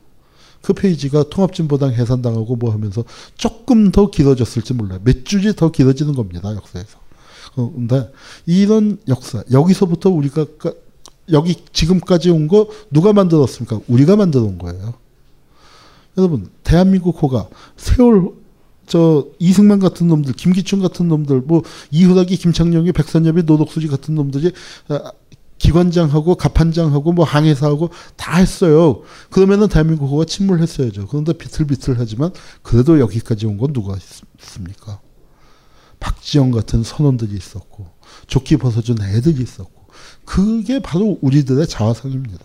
Speaker 6: 그 페이지가 통합진보당 해산당하고 뭐 하면서 조금 더 길어졌을지 몰라요. 몇 주지 더 길어지는 겁니다. 역사에서. 어, 근데 이런 역사 여기서부터 우리가 여기 지금까지 온 거 누가 만들었습니까? 우리가 만들어 온 거예요. 여러분 대한민국 호가 세월 저 이승만 같은 놈들, 김기춘 같은 놈들, 뭐 이후락이, 김창룡이, 백선엽이, 노덕수지 같은 놈들이 아, 기관장하고 갑판장하고 뭐 항해사하고 다 했어요. 그러면은 대한민국 호가 침몰했어야죠. 그런데 비틀비틀하지만 그래도 여기까지 온 건 누가 있습니까? 박지영 같은 선원들이 있었고 조끼 벗어준 애들이 있었고 그게 바로 우리들의 자화상입니다.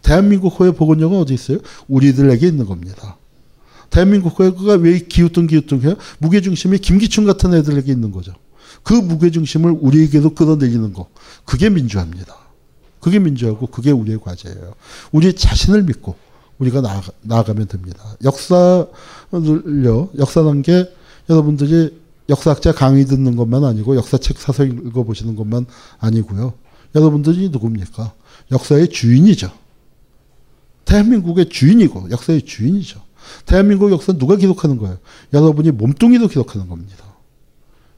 Speaker 6: 대한민국 호의 복원력은 어디 있어요? 우리들에게 있는 겁니다. 대한민국 호가 왜 기우뚱기우뚱해요? 무게중심이 김기춘 같은 애들에게 있는 거죠. 그 무게중심을 우리에게도 끌어내리는 거. 그게 민주화입니다. 그게 민주화고 그게 우리의 과제예요. 우리 자신을 믿고 우리가 나아가, 나아가면 됩니다. 역사를요, 역사란 게 여러분들이 역사학자 강의 듣는 것만 아니고 역사책 사서 읽어보시는 것만 아니고요. 여러분들이 누굽니까? 역사의 주인이죠. 대한민국의 주인이고 역사의 주인이죠. 대한민국 역사 누가 기록하는 거예요? 여러분이 몸뚱이도 기록하는 겁니다.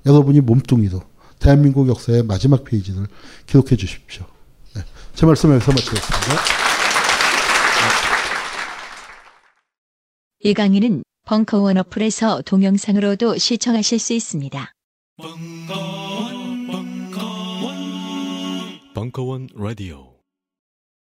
Speaker 6: 여러분이 몸뚱이도 대한민국 역사의 마지막 페이지를 기록해 주십시오. 네. 제 말씀 여기서 마치겠습니다.
Speaker 5: 이 강의는 벙커원 어플에서 동영상으로도 시청하실 수 있습니다.
Speaker 11: 벙커원, 벙커원, 벙커원 라디오.